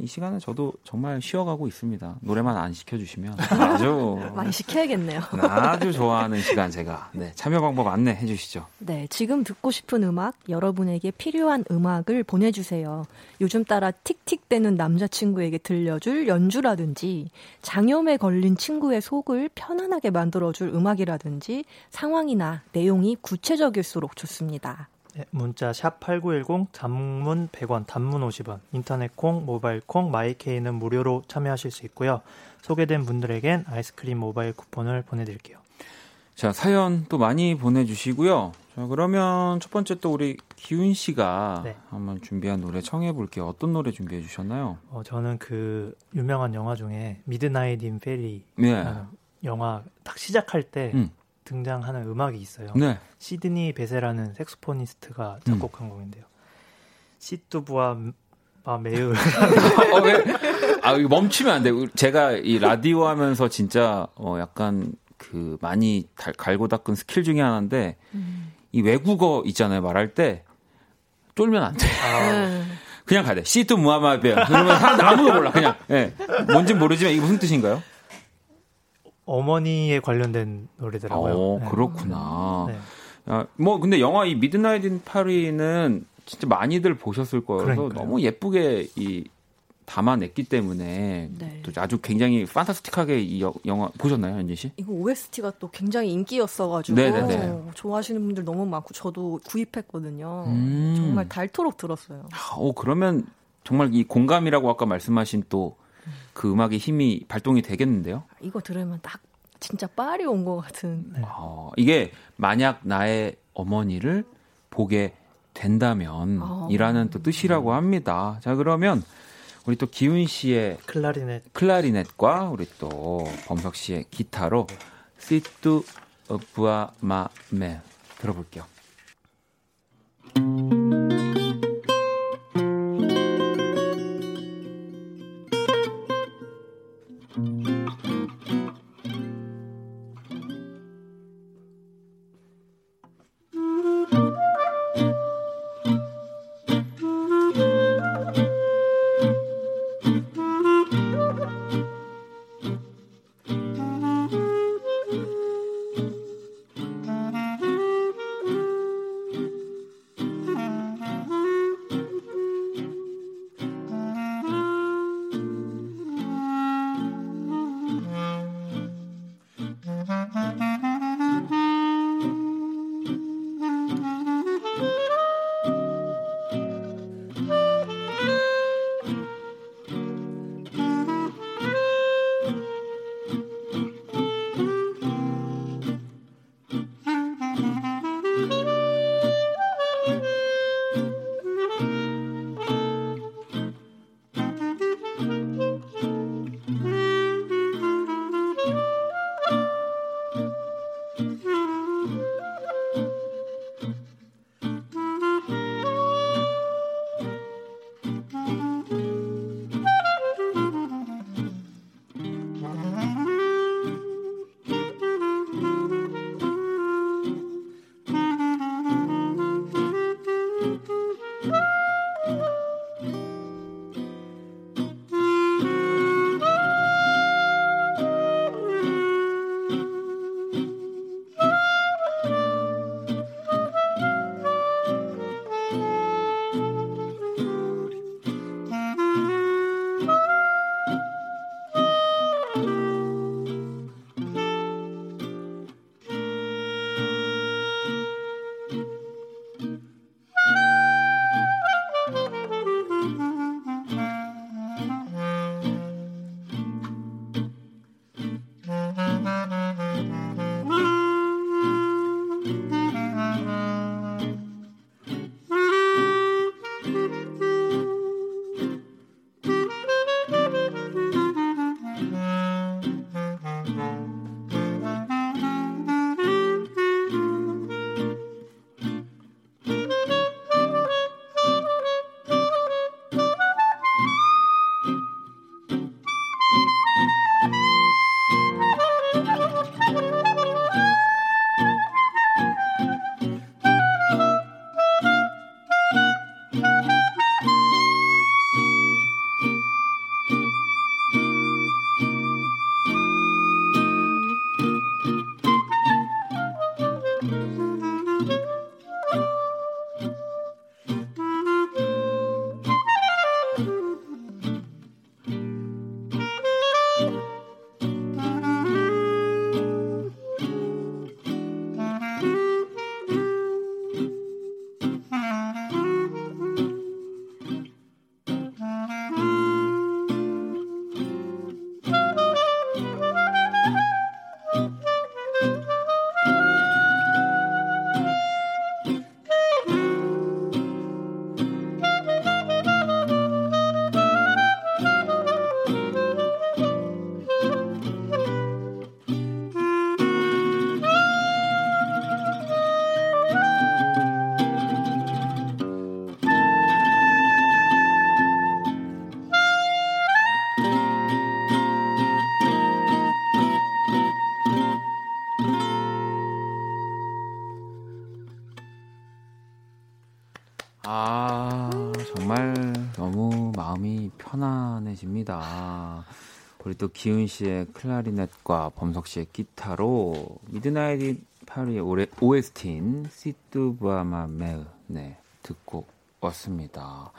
이 시간에 저도 정말 쉬어가고 있습니다. 노래만 안 시켜주시면 아주 많이 시켜야겠네요. 아주 좋아하는 시간 제가 네, 참여 방법 안내해 주시죠. 네, 지금 듣고 싶은 음악, 여러분에게 필요한 음악을 보내주세요. 요즘 따라 틱틱대는 남자친구에게 들려줄 연주라든지, 장염에 걸린 친구의 속을 편안하게 만들어줄 음악이라든지, 상황이나 내용이 구체적일수록 좋습니다. 네, 문자 샵 8910 단문 100원 단문 50원 인터넷 콩 모바일 콩 마이케이는 무료로 참여하실 수 있고요. 소개된 분들에겐 아이스크림 모바일 쿠폰을 보내드릴게요. 자, 사연 또 많이 보내주시고요. 자, 그러면 첫 번째 또 우리 기훈 씨가 네. 한번 준비한 노래 청해 볼게요. 어떤 노래 준비해 주셨나요? 어, 저는 그 유명한 영화 중에 Midnight in 파리 네. 영화 딱 시작할 때 음. 등장하는 음악이 있어요. 네. 시드니 베세라는 색소포니스트가 음. 작곡한 곡인데요. Si tu vois ma mère 어, 왜? 아, 이거 멈추면 안 돼. 제가 이 라디오 하면서 진짜 어, 약간 그 많이 달- 갈고 닦은 스킬 중에 하나인데 이 외국어 있잖아요. 말할 때 쫄면 안 돼. 네. 그냥 가야 돼. Si tu vois ma mère. 그러면 사람들 아무도 몰라. 그냥. 예. 뭔진 모르지만 이게 무슨 뜻인가요? 어머니에 관련된 노래더라고요. 어, 네. 그렇구나. 네. 야, 뭐 근데 영화 이 Midnight in 파리는 진짜 많이들 보셨을 거여서 그러니까요. 너무 예쁘게 이 담아냈기 때문에 네. 또 아주 굉장히 fantastic하게 이 여- 영화 보셨나요, 현진 씨? 이거 OST가 또 굉장히 인기였어가지고 네네네. 좋아하시는 분들 너무 많고 저도 구입했거든요. 음. 정말 닳도록 들었어요. 아, 오 그러면 정말 이 공감이라고 아까 말씀하신 또 그 음악의 힘이 발동이 되겠는데요? 이거 들으면 딱 진짜 빨리 온 것 같은. 네. 어, 이게 만약 나의 어머니를 보게 된다면 어. 이라는 또 뜻이라고 합니다. 자, 그러면 우리 또 기훈 씨의 클라리넷 클라리넷과 우리 또 범석 씨의 기타로 시뚜 부아 마메 들어볼게요. 또 기훈 씨의 클라리넷과 범석 씨의 기타로 Midnight 파리의 올해 OST인 시뚜부아마메 네, 듣고 왔습니다.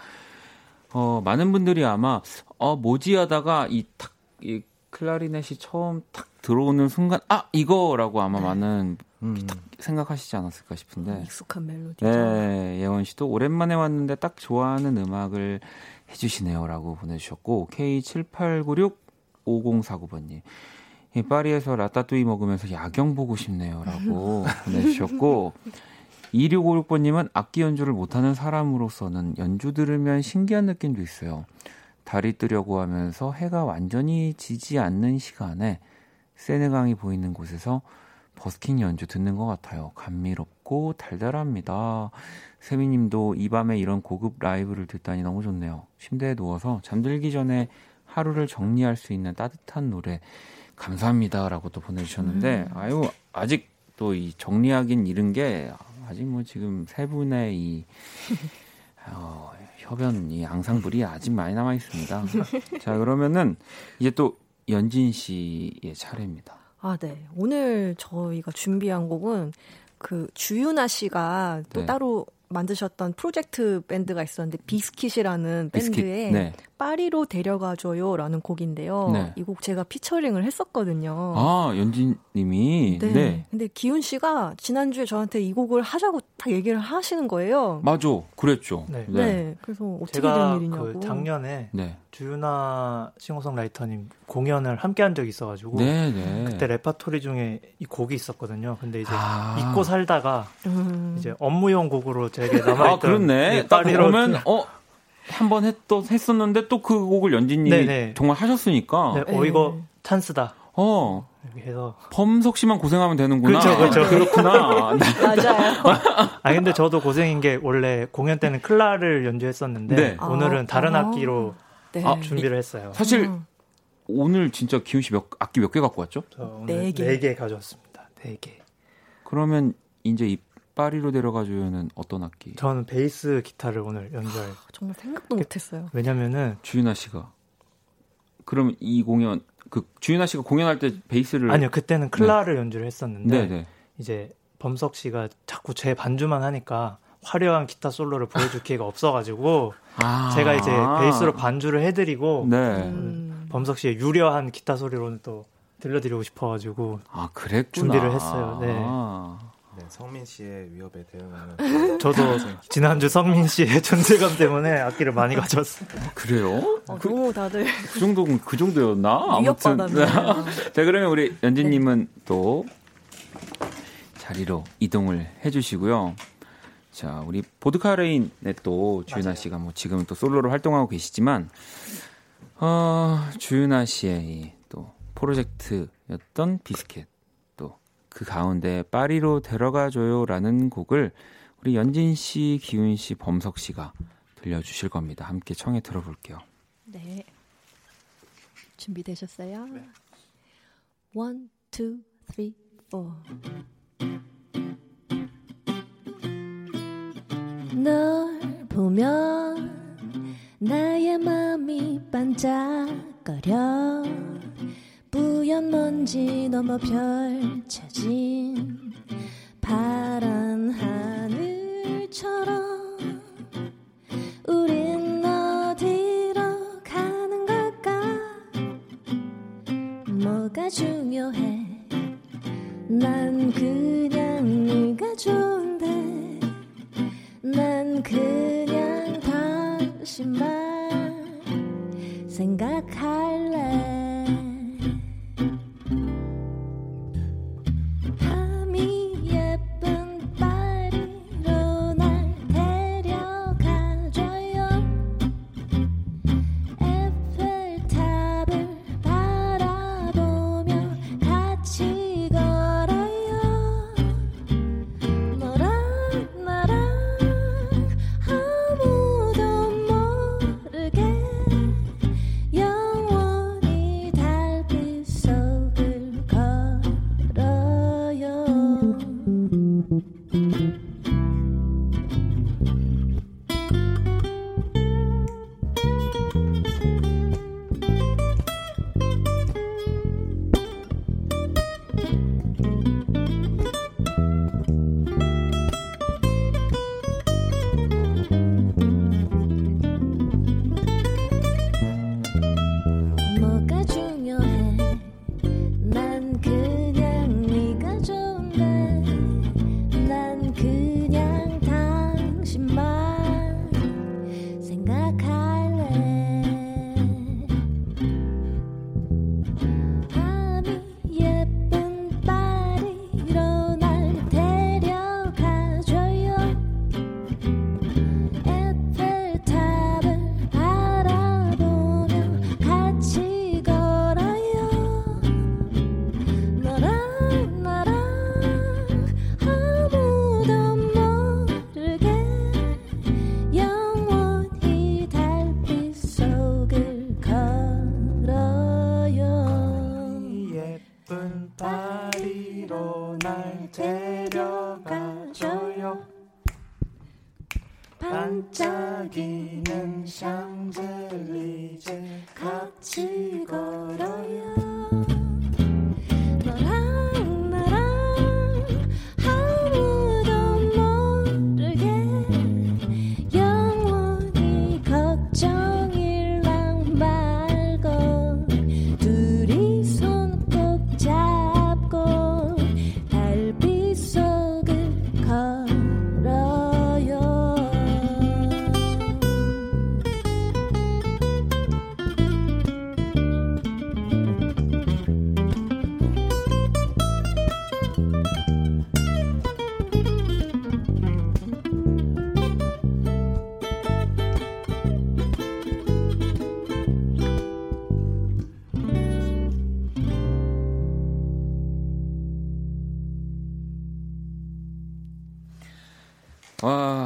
어, 많은 분들이 아마 어, 뭐지 하다가 이 탁, 이 클라리넷이 처음 탁 들어오는 순간 아, 이거라고 아마 많은 음. 생각하시지 않았을까 싶은데 익숙한 멜로디죠. 네, 예원 씨도 오랜만에 왔는데 딱 좋아하는 음악을 해주시네요라고 보내주셨고 K78965049번님 이 파리에서 라따뚜이 먹으면서 야경 보고 싶네요라고 보내주셨고 2656번님은 악기 연주를 못하는 사람으로서는 연주 들으면 신기한 느낌도 있어요. 달이 뜨려고 하면서 해가 완전히 지지 않는 시간에 세네강이 보이는 곳에서 버스킹 연주 듣는 것 같아요. 감미롭고 달달합니다. 세미님도 이 밤에 이런 고급 라이브를 듣다니 너무 좋네요. 침대에 누워서 잠들기 전에 하루를 정리할 수 있는 따뜻한 노래 감사합니다라고 또 보내주셨는데 음. 아유 아직 또 이 정리하긴 이른 게 아직 뭐 지금 세 분의 이 어, 협연 이 앙상블이 아직 많이 남아 있습니다. 자 그러면은 이제 또 연진 씨의 차례입니다. 아, 네. 오늘 저희가 준비한 곡은 그 주윤하 씨가 또 네. 따로 만드셨던 프로젝트 밴드가 있었는데 비스킷이라는 비스킷. 밴드의 네. 파리로 데려가줘요 라는 곡인데요. 네. 이곡 제가 피처링을 했었거든요. 아 연진님이 네. 네. 근데 기훈 씨가 지난주에 저한테 이 곡을 하자고 딱 얘기를 하시는 거예요. 맞아 그랬죠. 네. 네. 그래서 어떻게 된 일이냐고. 그 작년에 네. 주윤하 싱어송라이터님 공연을 함께 한 적이 있어가지고 네, 네. 그때 레파토리 중에 이 곡이 있었거든요. 근데 이제 아. 잊고 살다가 음. 이제 업무용 곡으로 제게 남아있던 아, 그렇네. 예, 딱 파리로 보면 어, 한 번 했던 했었는데 또 그 곡을 연진님이 네네. 정말 하셨으니까. 네, 어 이거 찬스다 어, 해서 범석 씨만 고생하면 되는구나. 그렇죠, 그렇죠. 그렇구나. 네. 맞아요. 아 근데 저도 고생인 게 원래 공연 때는 클라를 연주했었는데 네. 오늘은 아, 다른 아. 악기로 네. 아, 준비를 했어요. 사실 음. 오늘 진짜 기훈 씨 몇, 악기 몇 개 갖고 왔죠? 저 오늘 네 개. 네개 가져왔습니다. 네 개. 그러면 이제 이 파리로 데려가줘요는 어떤 악기? 저는 베이스 기타를 오늘 연주할. 정말 생각도 못했어요. 왜냐면은 주윤아 씨가. 그럼 이 공연 그 주윤아 씨가 공연할 때 베이스를 아니요 그때는 클라를 연주를 했었는데 네, 네. 이제 범석 씨가 자꾸 제 반주만 하니까 화려한 기타 솔로를 보여줄 기회가 없어가지고 아. 제가 이제 베이스로 반주를 해드리고 네. 음. 범석 씨의 유려한 기타 소리로는 또 들려드리고 싶어가지고 아, 그랬구나. 준비를 했어요. 네. 아. 네, 성민 씨의 위협에 대응하는 저도 지난주 성민 씨의 존재감 때문에 악기를 많이 가져왔어요. 그래요? 어, 너무 다들 그 정도 그 정도였나? 아무튼. 자 그러면 우리 연진님은 또 자리로 이동을 해주시고요. 자 우리 보드카레인의 또 주윤아 씨가 뭐 지금 또 솔로로 활동하고 계시지만 어, 주윤아 씨의 이또 프로젝트였던 비스켓 또 그 가운데 파리로 데려가줘요라는 곡을 우리 연진 씨, 기훈 씨, 범석 씨가 들려주실 겁니다. 함께 청해 들어볼게요. 네. 준비되셨어요? One, two, three, four. 널 보면 나의 마음이 반짝거려 뿌연 먼지 넘어 펼쳐진 파란 하늘처럼 우린 어디로 가는 걸까? 뭐가 중요해? 난 그냥 네가 좋은데. 난 그냥 당신만 생각할래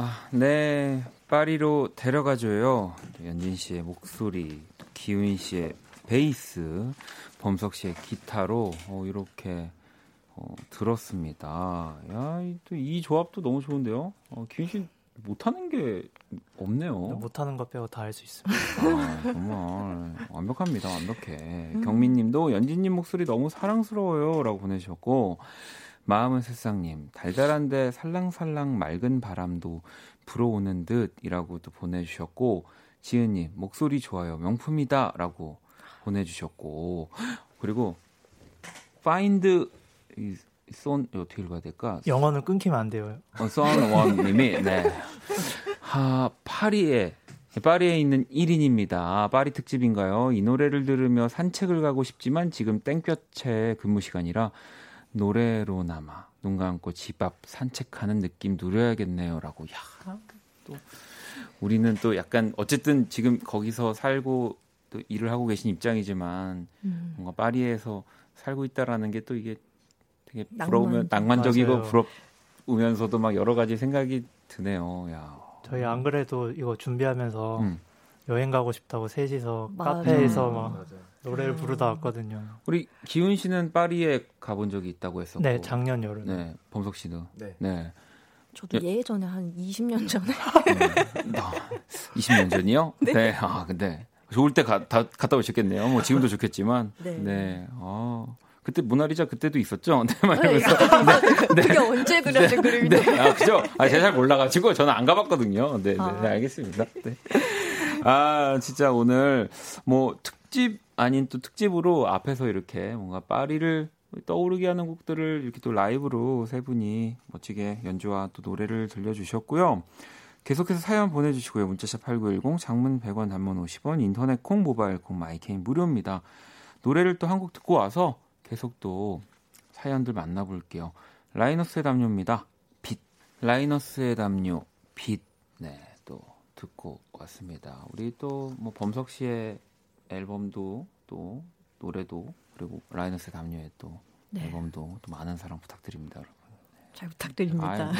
와, 네. 파리로 데려가줘요. 연진 씨의 목소리, 기훈 씨의 베이스, 범석 씨의 기타로 어, 이렇게 어, 들었습니다. 야, 또 이 조합도 너무 좋은데요. 어, 기훈 씨 못하는 게 없네요. 못하는 것 빼고 다 할 수 있습니다. 아, 정말 완벽합니다. 완벽해. 경민님도 연진님 목소리 너무 사랑스러워요라고 보내주셨고 마음은 새싹님 달달한데 살랑살랑 맑은 바람도 불어오는 듯이라고 또 보내주셨고 지은님 목소리 좋아요 명품이다라고 보내주셨고 그리고 find 이쏜 어떻게 읽어야 될까? 영어는 끊기면 안 돼요. 어, 썬원님이 네. 하 파리에 파리에 있는 1인입니다. 아, 파리 특집인가요? 이 노래를 들으며 산책을 가고 싶지만 지금 땡볕에 근무 시간이라 노래로나마 눈 감고 집 앞 산책하는 느낌 누려야겠네요라고. 야, 또 우리는 또 약간 어쨌든 지금 거기서 살고 또 일을 하고 계신 입장이지만 음. 뭔가 파리에서 살고 있다라는 게 또 이게 되게 부러우면 낭만. 낭만적이고 맞아요. 부럽으면서도 막 여러 가지 생각이 드네요. 야. 저희 안 그래도 이거 준비하면서 음. 여행 가고 싶다고 셋이서 맞아. 카페에서 음. 막 노래를 부르다 왔거든요. 우리 기훈 씨는 파리에 가본 적이 있다고 했었고. 네, 작년 여름. 네, 범석 씨도. 네. 네. 저도 예 전에 한 20년 전에 음, 아, 20년 전이요? 네. 아, 근데 좋을 때 가, 다, 갔다 오셨겠네요. 뭐 지금도 좋겠지만. 네. 네. 아, 그때 모나리자 그때도 있었죠? 네, 막 네, 이러면서. 그게 언제 그려진 그림인데 네, 아, 그죠? 아, 제가 잘 몰라가지고 저는 안 가봤거든요. 네, 네, 아. 네, 알겠습니다. 네. 아, 진짜 오늘 뭐 특집 아닌 또 특집으로 앞에서 이렇게 뭔가 파리를 떠오르게 하는 곡들을 이렇게 또 라이브로 세 분이 멋지게 연주와 또 노래를 들려주셨고요. 계속해서 사연 보내주시고요. 문자샵 8910, 장문 100원, 단문 50원, 인터넷 콩, 모바일 콩, 마이케이는 무료입니다. 노래를 또 한 곡 듣고 와서 계속 또 사연들 만나볼게요. 라이너스의 담요입니다. 빛. 라이너스의 담요, 빛. 네, 또 듣고 왔습니다. 우리 또 뭐 범석 씨의 앨범도 또 노래도 그리고 라이너스의 담요의 또 네. 앨범도 또 많은 사랑 부탁드립니다, 여러분. 잘 부탁드립니다. 아이, 뭐,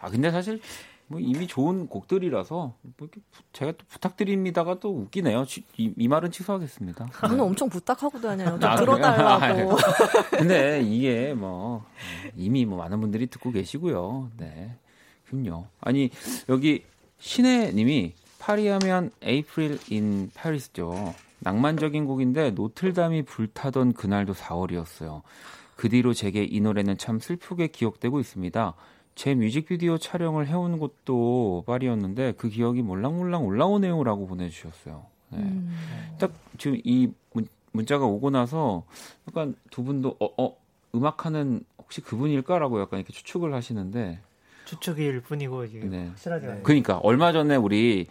아 근데 사실 뭐 이미 좋은 곡들이라서 뭐 제가 또 부탁드립니다가 또 웃기네요. 치- 이, 이 말은 취소하겠습니다. 저는 엄청 부탁하고 다녀요. 좀 아? 들어달라고. 근데 이게 뭐 이미 뭐 많은 분들이 듣고 계시고요. 네. 그럼요. 아니 여기 신혜님이 파리하면 에이프릴 인 파리스죠. 낭만적인 곡인데 노틀담이 불타던 그날도 4월이었어요. 그 뒤로 제게 이 노래는 참 슬프게 기억되고 있습니다. 제 뮤직비디오 촬영을 해온 곳도 파리였는데 그 기억이 몰랑몰랑 올라오네요라고 보내주셨어요. 네. 음. 딱 지금 이 문, 문자가 오고 나서 약간 두 분도 어, 어 음악하는 혹시 그분일까라고 약간 이렇게 추측을 하시는데 추측일 뿐이고 이게 네. 확실하게 안 그러니까 얼마 전에 우리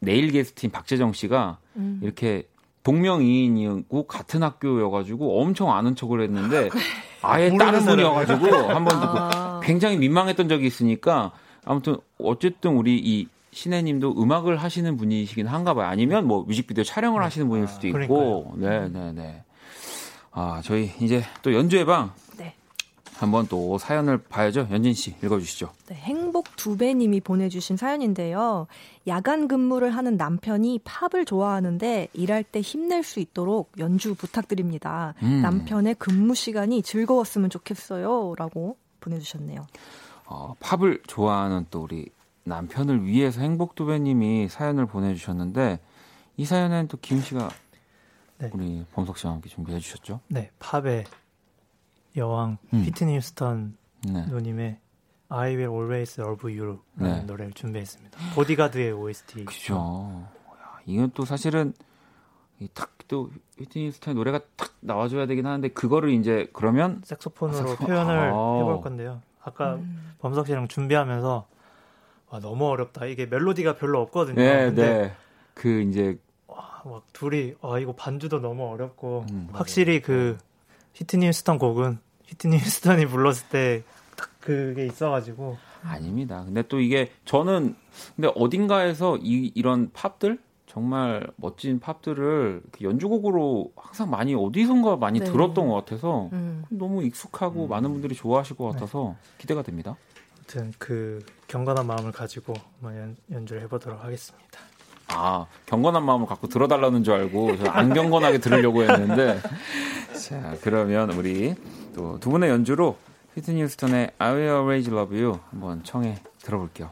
내일 게스트인 박재정 씨가 음. 이렇게 동명이인이고 같은 학교여가지고 엄청 아는 척을 했는데 아예 다른 분이어가지고 한번 듣고 아. 굉장히 민망했던 적이 있으니까 아무튼 어쨌든 우리 이 신혜님도 음악을 하시는 분이시긴 한가 봐요. 아니면 뭐 뮤직비디오 촬영을 하시는 분일 수도 있고. 네, 네, 네. 아, 저희 이제 또 연주의 방 네. 한번 또 사연을 봐야죠. 연진 씨 읽어주시죠. 네, 행복 두배님이 보내주신 사연인데요. 야간 근무를 하는 남편이 팝을 좋아하는데 일할 때 힘낼 수 있도록 연주 부탁드립니다. 음. 남편의 근무 시간이 즐거웠으면 좋겠어요. 라고 보내주셨네요. 어, 팝을 좋아하는 또 우리 남편을 위해서 행복도배님이 사연을 보내주셨는데 이 사연은 또 기훈 씨가 네. 우리 범석 씨와 함께 준비해 주셨죠? 네, 팝의 여왕 음. 피트니 휴스턴 네. 누님의 I Will Always Love You라는 네. 노래를 준비했습니다. 보디가드의 OST. 그죠. 야, 이건 또 사실은 탁또 휘트니 스타의 노래가 탁 나와줘야 되긴 하는데 그거를 이제 그러면 색소폰으로 색소폰. 표현을 아. 해볼 건데요. 아까 범석 씨랑 준비하면서 와, 너무 어렵다. 이게 멜로디가 별로 없거든요. 네, 근데 네. 그 이제 와, 막 둘이 아 이거 반주도 너무 어렵고 음. 확실히 그 히트니 휴스턴 곡은 히트니 휴스턴이 불렀을 때 딱 그게 있어가지고 아닙니다. 근데 또 이게 저는 근데 어딘가에서 이 이런 팝들 정말 멋진 팝들을 그 연주곡으로 항상 많이 어디선가 많이 네. 들었던 것 같아서 음. 너무 익숙하고 많은 분들이 좋아하실 것 같아서 기대가 됩니다. 아무튼 그 경건한 마음을 가지고 한번 연, 연주를 해보도록 하겠습니다. 아 경건한 마음을 갖고 들어달라는 줄 알고 저안 경건하게 들으려고 했는데 자 그러면 우리 또 두 분의 연주로 휘트니 휴스턴의 I Will Always Love You 한번 청해 들어볼게요.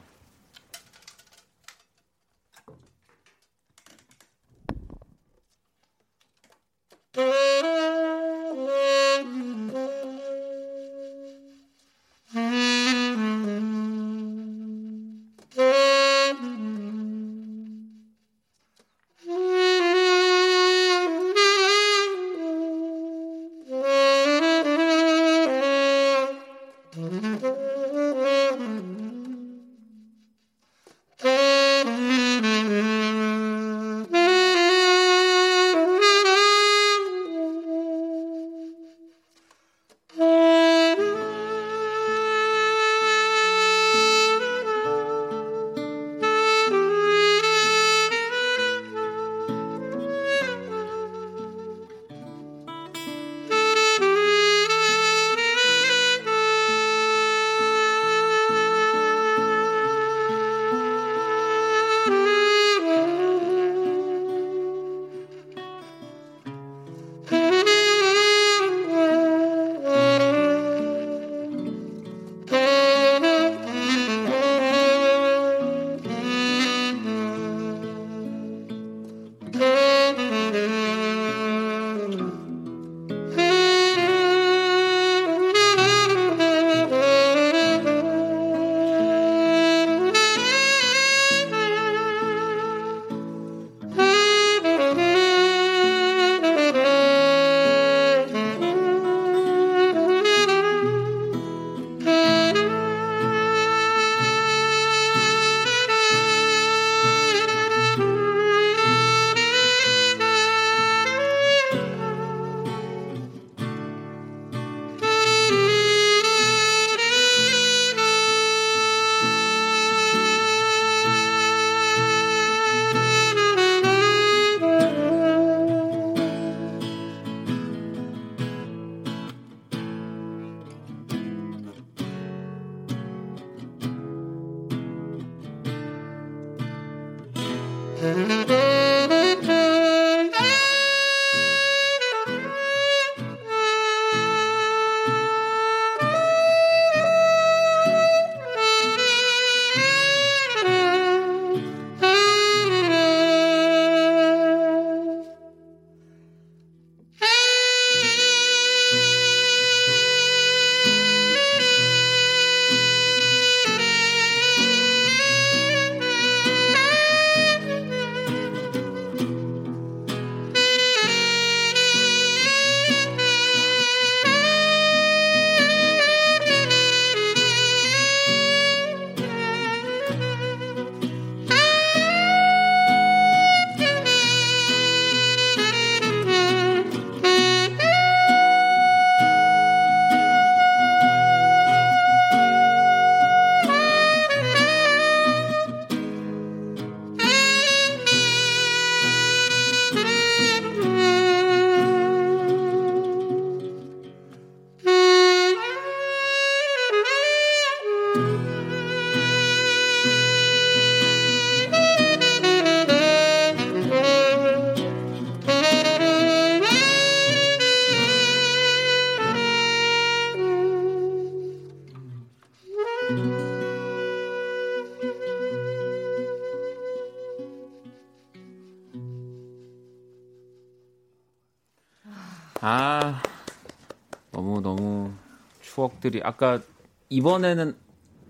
추억들이 아까 이번에는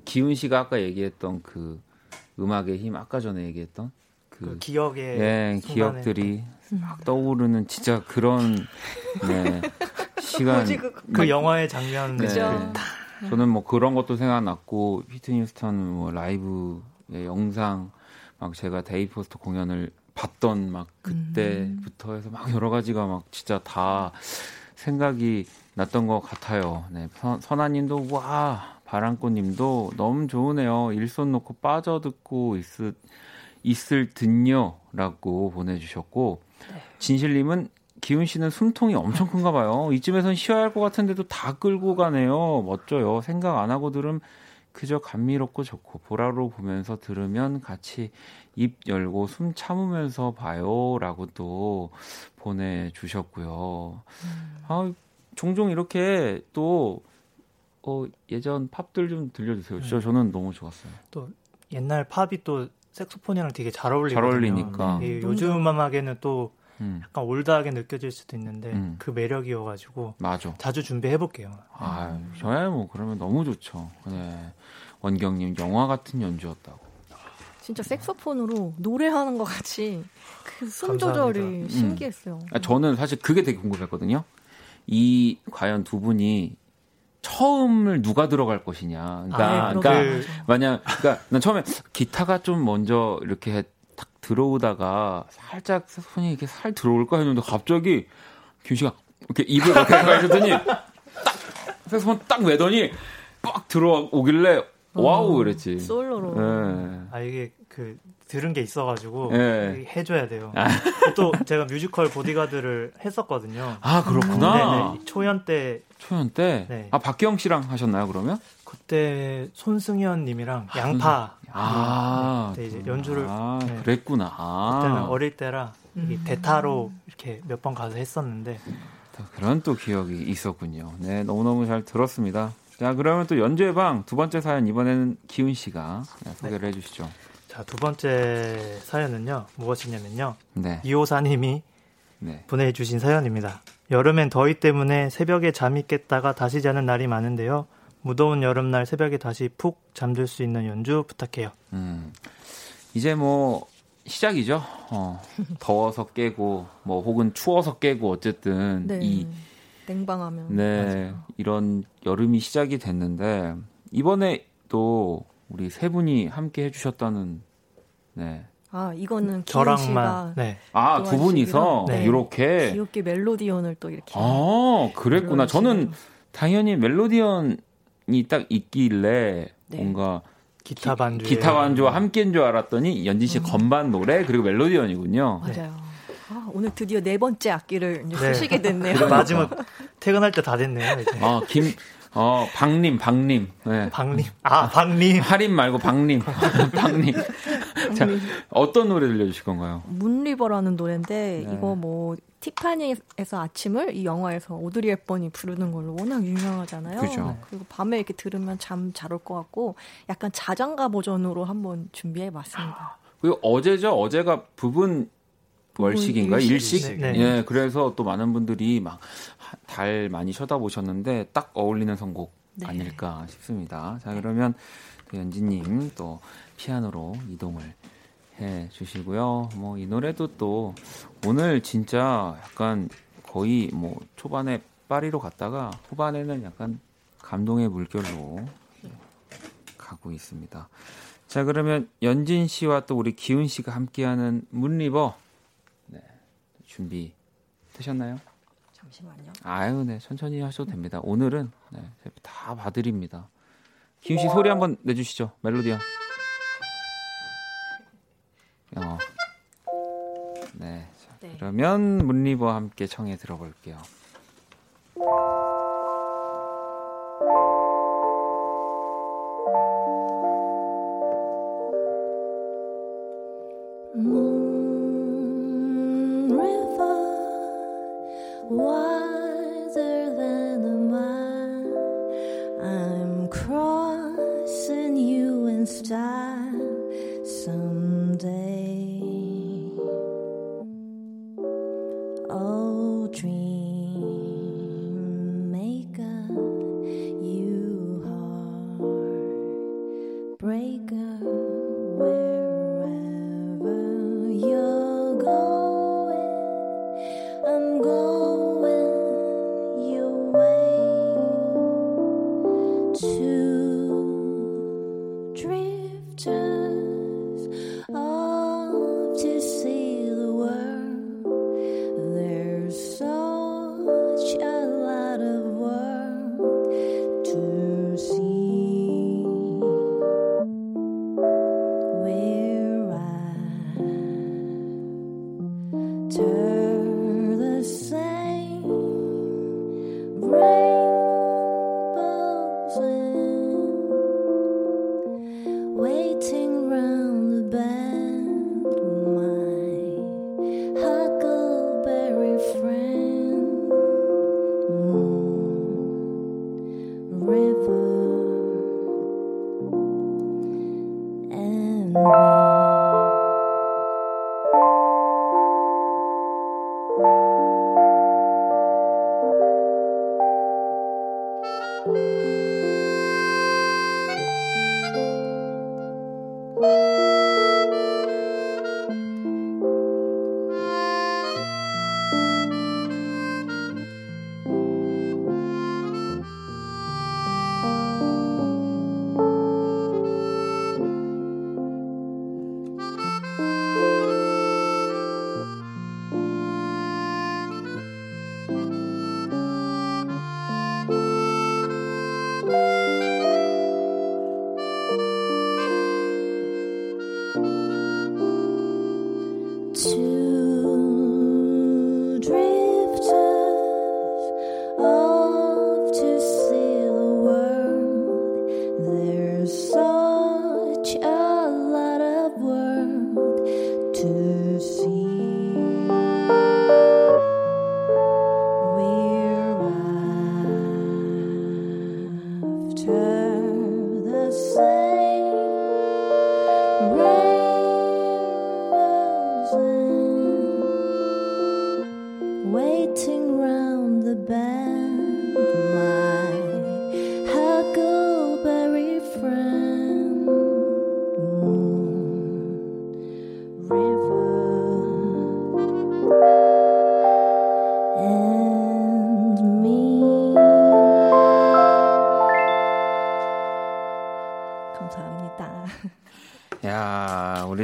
기훈 씨가 아까 얘기했던 그 음악의 힘 아까 전에 얘기했던 그, 그 기억의 예, 기억들이 막 떠오르는 진짜 그런 네, 시간 그 영화의 장면 네. 그죠. 저는 뭐 그런 것도 생각났고 휘트니 휴스턴 뭐 라이브의 영상 막 제가 데이비드 포스터 공연을 봤던 막 그때부터 해서 막 여러 가지가 막 진짜 다 생각이 났던 것 같아요. 네, 선, 선아님도 와 바람꽃님도 너무 좋으네요. 일손 놓고 빠져 듣고 있을 있을 듯요라고 보내주셨고 진실님은 기훈 씨는 숨통이 엄청 큰가 봐요. 이쯤에선 쉬어야 할 것 같은데도 다 끌고 가네요. 멋져요. 생각 안 하고 들음 그저 감미롭고 좋고 보라로 보면서 들으면 같이 입 열고 숨 참으면서 봐요라고 또 보내주셨고요. 아 종종 이렇게 또 어, 예전 팝들 좀 들려주세요. 진짜 저는 너무 좋았어요. 또 옛날 팝이 또 색소폰이랑 되게 잘 어울리거든요. 잘 어울리니까. 네, 요즘 음악에는 또 음, 약간 올드하게 느껴질 수도 있는데 음. 그 매력이어가지고 맞아. 자주 준비해 볼게요. 아, 저야 뭐 그러면 너무 좋죠. 네. 원경님 영화 같은 연주였다고. 진짜 색소폰으로 노래하는 것 같이 그 숨 조절이 감사합니다. 신기했어요. 아, 저는 사실 그게 되게 궁금했거든요. 이 과연 두 분이 처음을 누가 들어갈 것이냐. 그러니까, 아, 그러니까 그러게요. 만약 그러니까 난 처음에 기타가 좀 먼저 이렇게 탁 들어오다가 살짝 손이 이렇게 살 들어올까 했는데 갑자기 규 씨가 이렇게 입을 이렇게 가셨더니 딱 색소폰 딱 매더니 빡 들어오길래 와우 그랬지. 솔로로. 예. 아 이게 그 들은 게 있어가지고 예. 해줘야 돼요. 또 제가 뮤지컬 보디가드를 했었거든요. 아 그렇구나. 네네. 초연 때 초연 때. 네. 아 박기영 씨랑 하셨나요 그러면? 그때 손승연님이랑 양파 아, 네, 이제 연주를 아, 네. 그랬구나. 아, 그때는 어릴 때라 음. 대타로 이렇게 몇 번 가서 했었는데 그런 또 기억이 있었군요. 네, 너무너무 잘 들었습니다. 자, 그러면 또 연주의 방 두 번째 사연 이번에는 기훈 씨가 네, 소개를 해주시죠. 자 두 번째 사연은요 무엇이냐면요 네, 이호사님이 네. 보내주신 사연입니다. 여름엔 더위 때문에 새벽에 잠이 깼다가 다시 자는 날이 많은데요. 무더운 여름날 새벽에 다시 푹 잠들 수 있는 연주 부탁해요. 음, 이제 뭐 시작이죠. 어, 더워서 깨고 뭐 혹은 추워서 깨고 어쨌든 네. 이 냉방하면. 네, 이런 여름이 시작이 됐는데 이번에 또 우리 세 분이 함께 해주셨다는 네. 아 이거는 저랑만 네. 아, 또두 분이서 네. 이렇게 귀엽게 멜로디언을 또 이렇게. 아, 그랬구나. 저는. 당연히 멜로디언이 딱 있길래 네. 뭔가 기타 반주 기타 반주와 함께인 줄 알았더니 연진 씨 건반 노래 그리고 멜로디언이군요. 맞아요. 아, 오늘 드디어 네 번째 악기를 이제 네. 쓰시게 됐네요. 마지막 퇴근할 때 다 됐네요. 이제. 아, 김, 어, 박님, 박님. 네. 박님 아 박님 할인 말고 박님. 박님. 자, 어떤 노래 들려주실 건가요? 문리버라는 노래인데 네. 이거 뭐 티파니에서 아침을 이 영화에서 오드리 헵번이 부르는 걸로 워낙 유명하잖아요. 그죠. 리고 밤에 이렇게 들으면 잠 잘 올 것 같고 약간 자장가 버전으로 한번 준비해봤습니다. 그리고 어제죠. 어제가 부분 월식인가요? 일식. 일식? 네. 예, 그래서 또 많은 분들이 막 달 많이 쳐다보셨는데 딱 어울리는 선곡 네. 아닐까 싶습니다. 자, 그러면 그 연진님 또 피아노로 이동을 해 주시고요. 뭐 이 노래도 또 오늘 진짜 약간 거의 뭐 초반에 파리로 갔다가 후반에는 약간 감동의 물결로 가고 있습니다. 자, 그러면 연진 씨와 또 우리 기훈 씨가 함께하는 문리버 네, 준비 되셨나요? 잠시만요. 아유, 네, 천천히 하셔도 됩니다. 오늘은 네, 다 봐드립니다. 기훈 씨 소리 한번 내주시죠. 멜로디야. 어. 네, 자, 네. 그러면 문리버와 함께 청해 들어볼게요.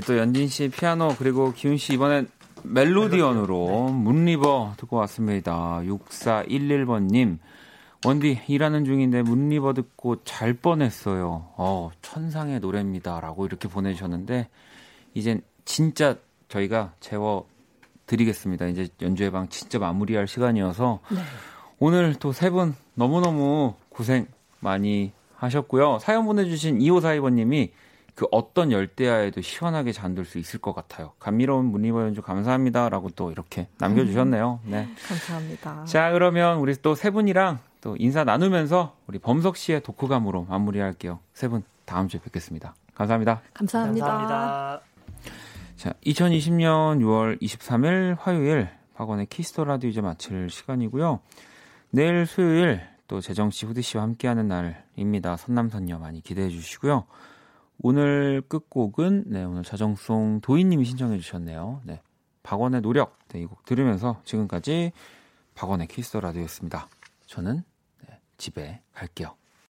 또 연진 씨 피아노 그리고 기훈 씨 이번엔 멜로디언으로 문리버 듣고 왔습니다. 6411번님. 원디 일하는 중인데 문리버 듣고 잘 뻔했어요. 어, 천상의 노래입니다. 라고 이렇게 보내주셨는데 이젠 진짜 저희가 재워 드리겠습니다. 이제 연주회 방 진짜 마무리할 시간이어서 오늘 또 세 분 너무너무 고생 많이 하셨고요. 사연 보내주신 2542번님이 그 어떤 열대야에도 시원하게 잠들 수 있을 것 같아요. 감미로운 Moon River 연주 감사합니다라고 또 이렇게 남겨주셨네요. 네. 감사합니다. 자 그러면 우리 또 세 분이랑 또 인사 나누면서 우리 범석 씨의 독후감으로 마무리할게요. 세 분 다음 주에 뵙겠습니다. 감사합니다. 감사합니다. 감사합니다. 자, 2020년 6월 23일 화요일 박원의 Kiss the Radio 이제 마칠 시간이고요. 내일 수요일 또 재정 씨, 후디 씨와 함께하는 날입니다. 선남선녀 많이 기대해 주시고요. 오늘 끝곡은 네, 오늘 자정송 도희님이 신청해 주셨네요. 네, 박원의 노력 네, 이곡 들으면서 지금까지 박원의 Kiss the Radio였습니다. 저는 네, 집에 갈게요.